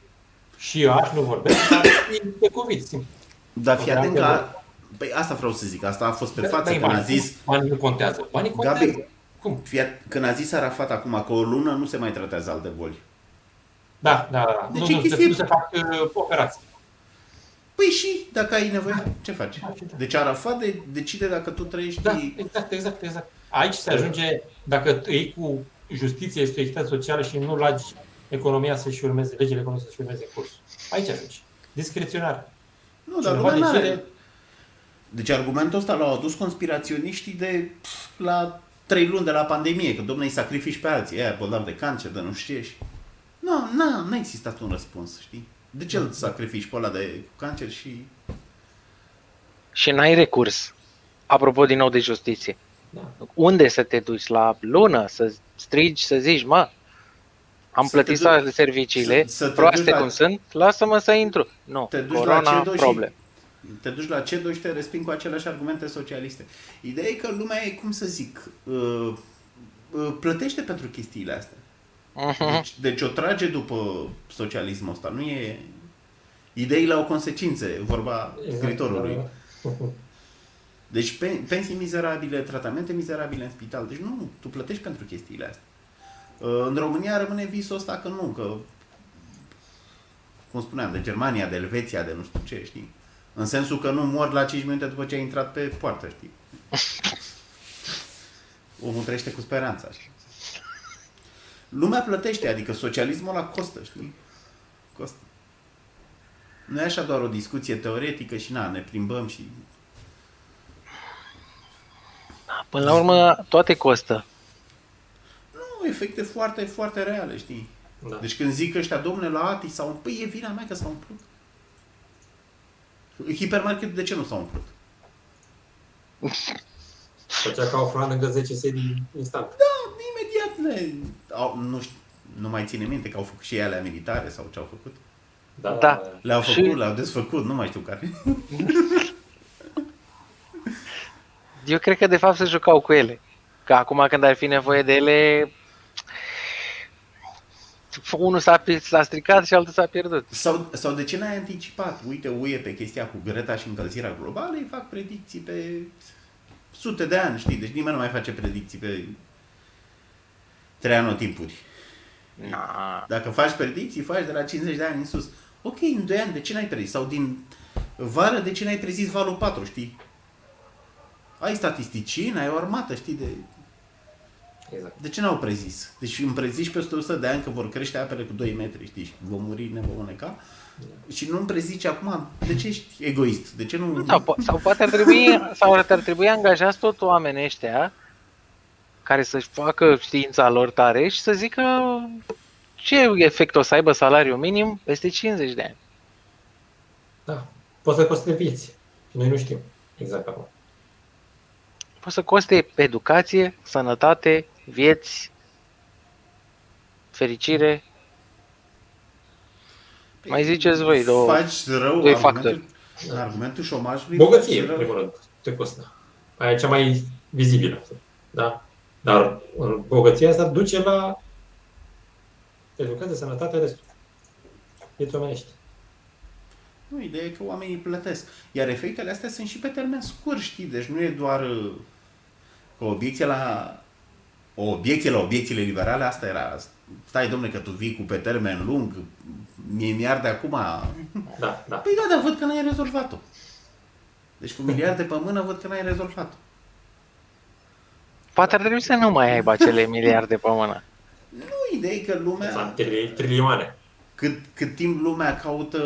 Și eu aș nu vorbesc, dar e de COVID, simplu. Dar fii Da, atent da, că... Păi asta vreau să zic, asta a fost pe față Dai când a bani. zis... Banii nu contează. Banii contează. Gabi, Cum? fii at- când a zis Arafat acum că o lună nu se mai tratează alte boli. Da, da, da. Deci nu, e nu, chestie- nu se fac uh, operații. Păi și dacă ai nevoie, ce faci? Da, și da. Deci Arafat de, decide dacă tu trăiești... Da, exact, exact, exact. Aici se ajunge, dacă iei cu justiție, echitate socială și nu lagi economia să-și urmeze, legile economice să-și urmeze cursul. Aici ajungi. discreționar. Nu, dar Cineva lumea n-are. decide- Deci argumentul ăsta l-au adus conspiraționiștii de pf, la trei luni de la pandemie, că domnule îi sacrifici pe alții, aia bolnavi de cancer, de nu știu ce și... Nu, nu, n-a existat un răspuns, știi? De ce îl sacrifici pe ăla de cancer și... Și n-ai recurs. Apropo din nou de justiție. Da. Unde să te duci? La lună? Să strigi, să zici, mă, am Să plătit te duci- toate serviciile, să- să te proaste duci la- cum sunt, lasă-mă să intru. Nu, Te duci corona, la CEDO problem. și te duci la CEDO și te resping cu aceleași argumente socialiste. Ideea e că lumea e, cum să zic, uh, uh, plătește pentru chestiile astea. Mhm. Deci, deci o trage după socialismul ăsta, nu e... Ideile au consecințe, vorba scriitorului. Da. Deci pe, pensii mizerabile, tratamente mizerabile în spital. Deci nu, tu plătești pentru chestiile astea. Uh, În România rămâne visul ăsta că nu, că cum spuneam, de Germania, de Elveția, de nu știu ce, știi? În sensul că nu mor la 5 minute după ce ai intrat pe poartă, știi? Omul trăiește cu speranța, știi? Lumea plătește, adică socialismul la costă, știi? Costă. Nu e așa doar o discuție teoretică și na, ne plimbăm și Până la urmă, toate costă. Nu, efecte foarte, foarte reale, știi? Da. Deci când zic ăștia, domne, la Ati s-au umplut, păi e vina mea că s-au umplut. Hipermarketul de ce nu s-a umplut? Făcea ca o frană 10 sedii instant. Da, imediat le... Au, nu, știu, nu mai ține minte că au făcut și ele militare sau ce au făcut. Da. Da. Le-au Și- făcut, le-au desfăcut, nu mai știu care. Eu cred că de fapt se jucau cu ele. Că acum când ar fi nevoie de ele, unul s-a, s-a stricat și altul s-a pierdut. Sau, sau de ce n-ai anticipat? Uite, UE pe chestia cu Greta și încălzirea globală, îi fac predicții pe sute de ani, știi? Deci nimeni nu mai face predicții pe trei anotimpuri. Na. Dacă faci predicții, faci de la 50 de ani în sus. Ok, în 2 ani, de ce n-ai prezis? Sau din vară, de ce n-ai prezis valul 4, știi? Ai statisticieni, ai o armată, știi? De, Exact. de ce n-au prezis? Deci îmi prezici peste 100 de ani că vor crește apele cu 2 metri, știi? Și vom muri, ne vom uneca. Și nu îmi prezici acum, de ce ești egoist? De ce nu... Sau, po- sau poate ar trebui, sau ar trebui angajați tot oamenii ăștia care să-și facă știința lor tare și să zică ce efect o să aibă salariul minim peste 50 de ani. Da. Poate să coste vieți. Și noi nu știm exact acum. Poate să coste educație, sănătate, vieți, fericire. Mai ziceți voi două. Faci rău doi argumentul, argumentul șomajului. Bogăție, faci în rău. primul rând, te costă. Aia e cea mai vizibilă. Da? Dar uh, bogăția asta duce la educație, sănătate, restul. Vieți omenești. Nu, ideea e că oamenii plătesc. Iar efectele astea sunt și pe termen scurt, știi? Deci nu e doar uh, că obiecție la... O obiecție la obiecțiile liberale, asta era... Stai, domne, că tu vii cu pe termen lung, mie mi-arde acum... Da, da. Păi da, dar văd că n-ai rezolvat-o. Deci cu miliarde pe mână văd că n-ai rezolvat-o. Poate ar trebui să nu mai aibă acele miliarde pe mână. Nu, ideea e că lumea... Sunt tri- trilioane. Cât, cât timp lumea caută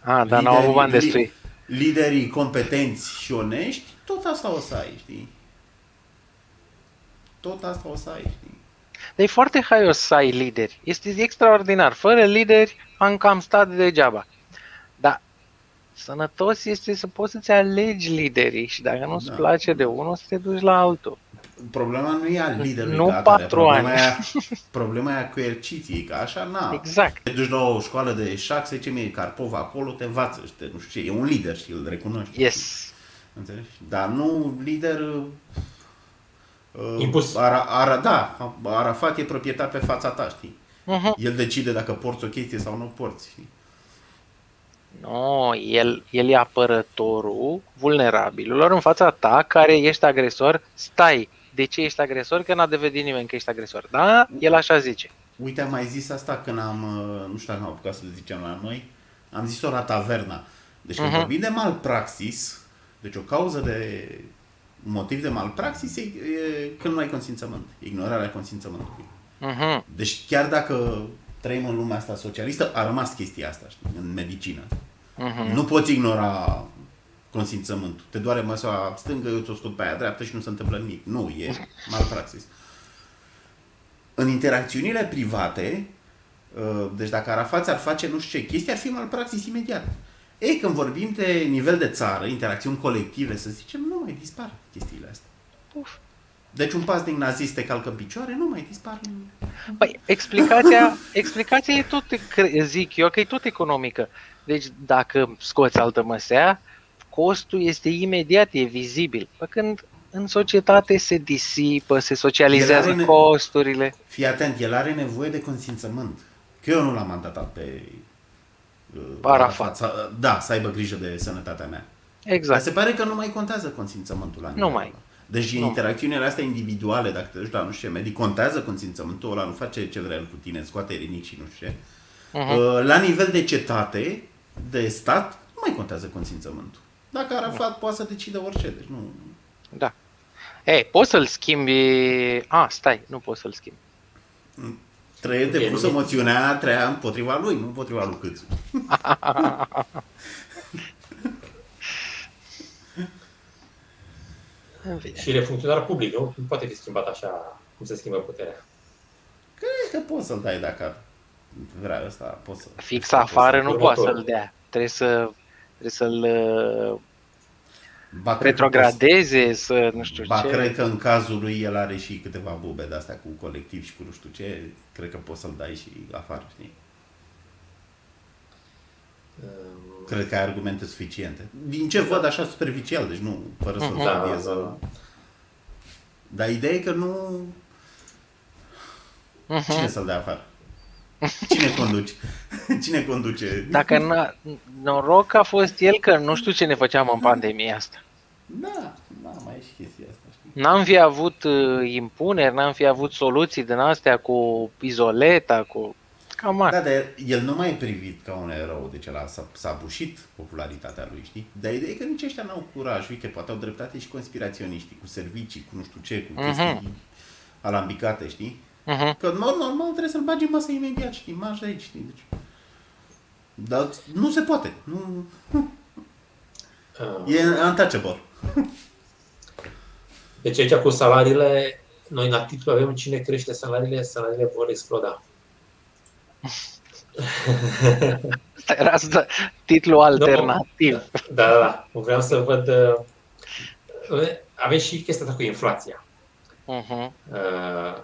Ah, dar n-au avut bani Liderii- destui. liderii competenți și onești, tot asta o să ai, știi? Tot asta o să ai, știi? Dar e foarte haios să ai lideri. Este extraordinar. Fără lideri am cam stat degeaba. Dar sănătos este să poți să-ți alegi liderii și dacă nu-ți Da. place de unul, să te duci la altul. Problema nu e a liderului Nu ca atare, patru problema ani. E a, problema e a coerciției, că așa, na. Exact. Te duci la o școală de șac, se ce mie Carpov acolo, te învață și te, nu știu ce, e un lider și îl recunoști. Yes. Înțelegi? Dar nu lider... Uh, Impus. Ara, ara, da, Arafat e proprietar pe fața ta, știi? Uh-huh. El decide dacă porți o chestie sau nu porți, știi? No, el, el e apărătorul vulnerabililor în fața ta care ești agresor. Stai, de ce ești agresor? Că n-a devenit nimeni că ești agresor. Da? El așa zice. Uite, am mai zis asta când am, uh, nu știu dacă am apucat să zicem la noi, am zis-o la taverna. Deci când Mhm. vorbim de malpraxis, deci o cauză de un motiv de malpraxis e, e când nu ai consimțământ, ignorarea consimțământului. Uh-huh. Deci chiar dacă trăim în lumea asta socialistă, a rămas chestia asta, știi, în medicină. Mhm. Nu poți ignora consimțământul. Te doare măsua stângă, eu ți-o scot pe aia dreaptă și nu se întâmplă nimic. Nu, e malpraxis. În interacțiunile private, uh, deci dacă Arafat ar face nu știu ce chestie, ar fi malpraxis imediat. Ei, când vorbim de nivel de țară, interacțiuni colective, să zicem, nu mai dispar chestiile astea. Uf. Deci un pas din nazist te calcă în picioare, nu mai dispar. Păi, explicația, explicația e tot, cre- zic eu, că e tot economică. Deci, dacă scoți altă măsea, costul este imediat, e vizibil. Pe când în societate se disipă, se socializează El are ne- costurile. Fii atent, el are nevoie de consimțământ. Că eu nu l-am mandatat pe uh, Arafat. să- Da, să aibă grijă de sănătatea mea. Dar Exact. se pare că nu mai contează consimțământul la Nu nivelul mai. ăla. Deci în Nu. interacțiunile astea individuale, dacă te duci la nu știu ce medic, contează consimțământul ăla, nu face ce vrea el cu tine, scoate rinic și nu știu ce. Mhm. Uh, La nivel de cetate, de stat, nu mai contează consimțământul. Dacă Arafat poate să decidă orice, deci nu... Da. Ei, poți să-l schimbi... A, stai, nu poți să-l schimbi. Trebuie Ok, depusă nu- moțiunea treia împotriva lui, nu împotriva lui Câțu. În fine. Și e funcționar public, nu? Nu poate fi schimbat așa cum se schimbă puterea. Cred că poți să-l dai dacă vrea ăsta, poți să... Fix afară nu poate următorul. să-l dea. Trebuie să trebuie să-l uh, Ba, cred că poți- retrogradeze, să nu știu Ba, ce. cred că în cazul lui el are și câteva bube de astea cu colectiv și cu nu știu ce, cred că poți să-l dai și afară, știi? Um, Cred că ai argumente suficiente. Din ce văd așa superficial, deci nu, fără să-l Mhm. Da, studiez. da, da. Dar ideea e că nu... Mhm. Cine să-l dea afară? Cine conduce? Cine conduce? Dacă n-a, noroc a fost el că nu știu ce ne făceam în pandemia asta. Da, da, mai e și chestia asta, știi? N-am fi avut uh, impuneri, n-am fi avut soluții din astea cu izoleta, cu... Cam Da, asta. dar el nu mai e privit ca un erou, deci ăla s-a, s-a bușit popularitatea lui, știi? Dar ideea e că nici ăștia n-au curaj, uite, poate au dreptate și conspiraționiștii, cu servicii, cu nu știu ce, cu chestii Mhm. alambicate, știi? Mhm. Că în mod normal trebuie să-l bagi în masă imediat, știi? Marș de aici, știi? Deci... Dar nu se poate. Nu... uh, E untouchable. Deci aici cu salariile, noi la titlu avem cine crește salariile, salariile vor exploda. Asta era asta, titlul alternativ. Da, da, da. Vreau să văd... uh, Avem și chestia asta cu inflația. Mhm. Uh,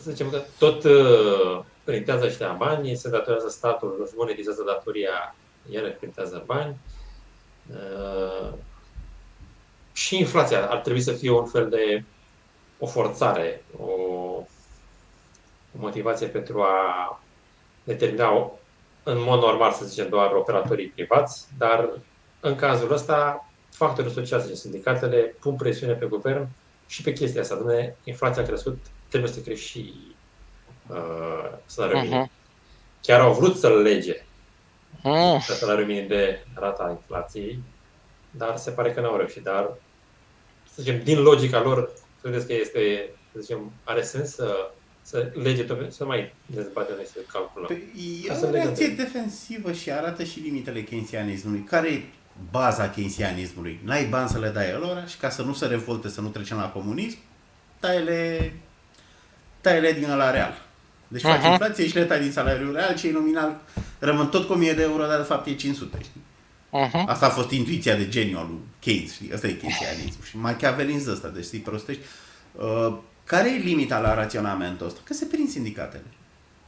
Să zicem că tot uh, printează ăștia bani, se datorează statul, își monetizează datoria, iar printează bani. Uh, Și inflația ar trebui să fie un fel de o forțare, o, o motivație pentru a determina o, în mod normal, să zicem, doar operatorii privați, dar în cazul ăsta, factorii sociali, și sindicatele, pun presiune pe guvern și pe chestia asta. Dom'le, inflația a crescut, trebuie să crești și uh, salariul minim. Mhm. Chiar au vrut să-l lege Mm. pe salariul minim de rata inflației, dar se pare că n-au reușit. Dar, să zicem, din logica lor, credeți că este, să zicem, are sens să, să lege tot, să mai dezbatem noi să calculăm. Păi, Ca e să o legăm reacție de- defensivă și arată și limitele keynesianismului. Care e baza keynesianismului? N-ai bani să le dai lor și ca să nu se revolte, să nu trecem la comunism, tai-le, tai-le din la real. Deci faci Mhm. inflație și le tai din salariul real, cei nominal rămân tot cu 1000 de euro, dar de fapt e 500. Știi? Mhm. Asta a fost intuiția de geniu al lui Keynes, știi? Asta e keynesianism. Și machiavelism ăsta, deci să-i prostești. Uh, care e limita la raționamentul ăsta? Că se prind sindicatele.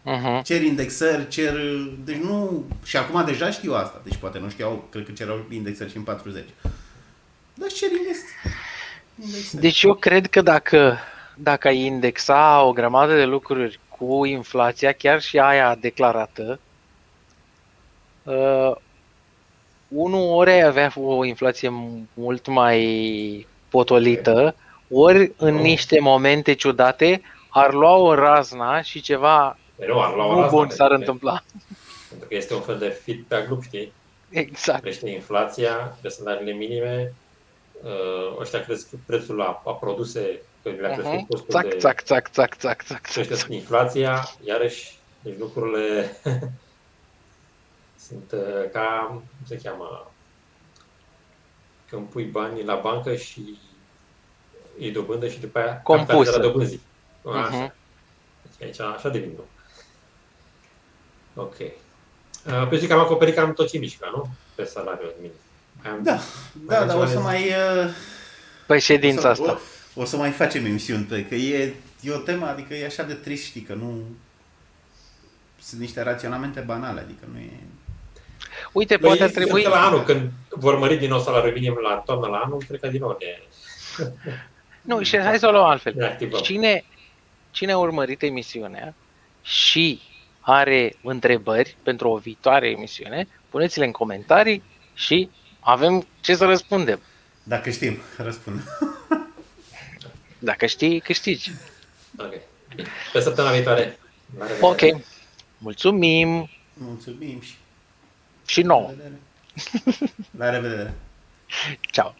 Mhm. Cer indexări, cer... Deci nu... Și acum deja știu asta. Deci poate nu știau, cred că cerau indexări și în 40. Dar cer index... indexări. Deci eu cred că dacă, dacă ai indexa o grămadă de lucruri cu inflația, chiar și aia declarată, uh, unul ori ai avea o inflație mult mai potolită, ori în niște momente ciudate ar lua o razna și ceva Păi nu, ar lua o nu razna, bun s-ar pentru că- întâmpla. Pentru că este un fel de feedback loop, știi? Exact. Crește inflația, cresc salariile minime, uh, ăștia cresc prețul la, la produse, că le-a crescut Mhm. costul Țac, de... țac, țac, țac, țac, țac, țac. crește inflația, iarăși Deci lucrurile sunt uh, ca, cum se cheamă, când pui banii la bancă și e dobândă și după aia Compusă. capitalizarea dobânzii. Așa. Mhm. Deci aici așa devin nu. Ok. Uh, Pe zi că am acoperit cam tot ce mișca, nu? Pe salariul minim. Am, Da, da, dar o să ceva de- mai... uh, Pe o ședința să, asta. O, o să mai facem emisiuni pe, că e, e o temă, adică e așa de trist, știi, că nu... Sunt niște raționamente banale, adică nu e... Uite, Păi, poate ar cred trebui... că la anul, când vor mări din nou salariul minim la toamnă la anul, cred că din nou ne, Nu, și hai să o luăm altfel. ne activăm. Cine, cine a urmărit emisiunea și are întrebări pentru o viitoare emisiune, puneți-le în comentarii și avem ce să răspundem. Dacă știm, răspund. Dacă știi, câștigi. Ok. Bine. Pe săptămâna viitoare. La revedere. Ok. Mulțumim Mulțumim și și la nouă. revedere. La revedere. Ciao.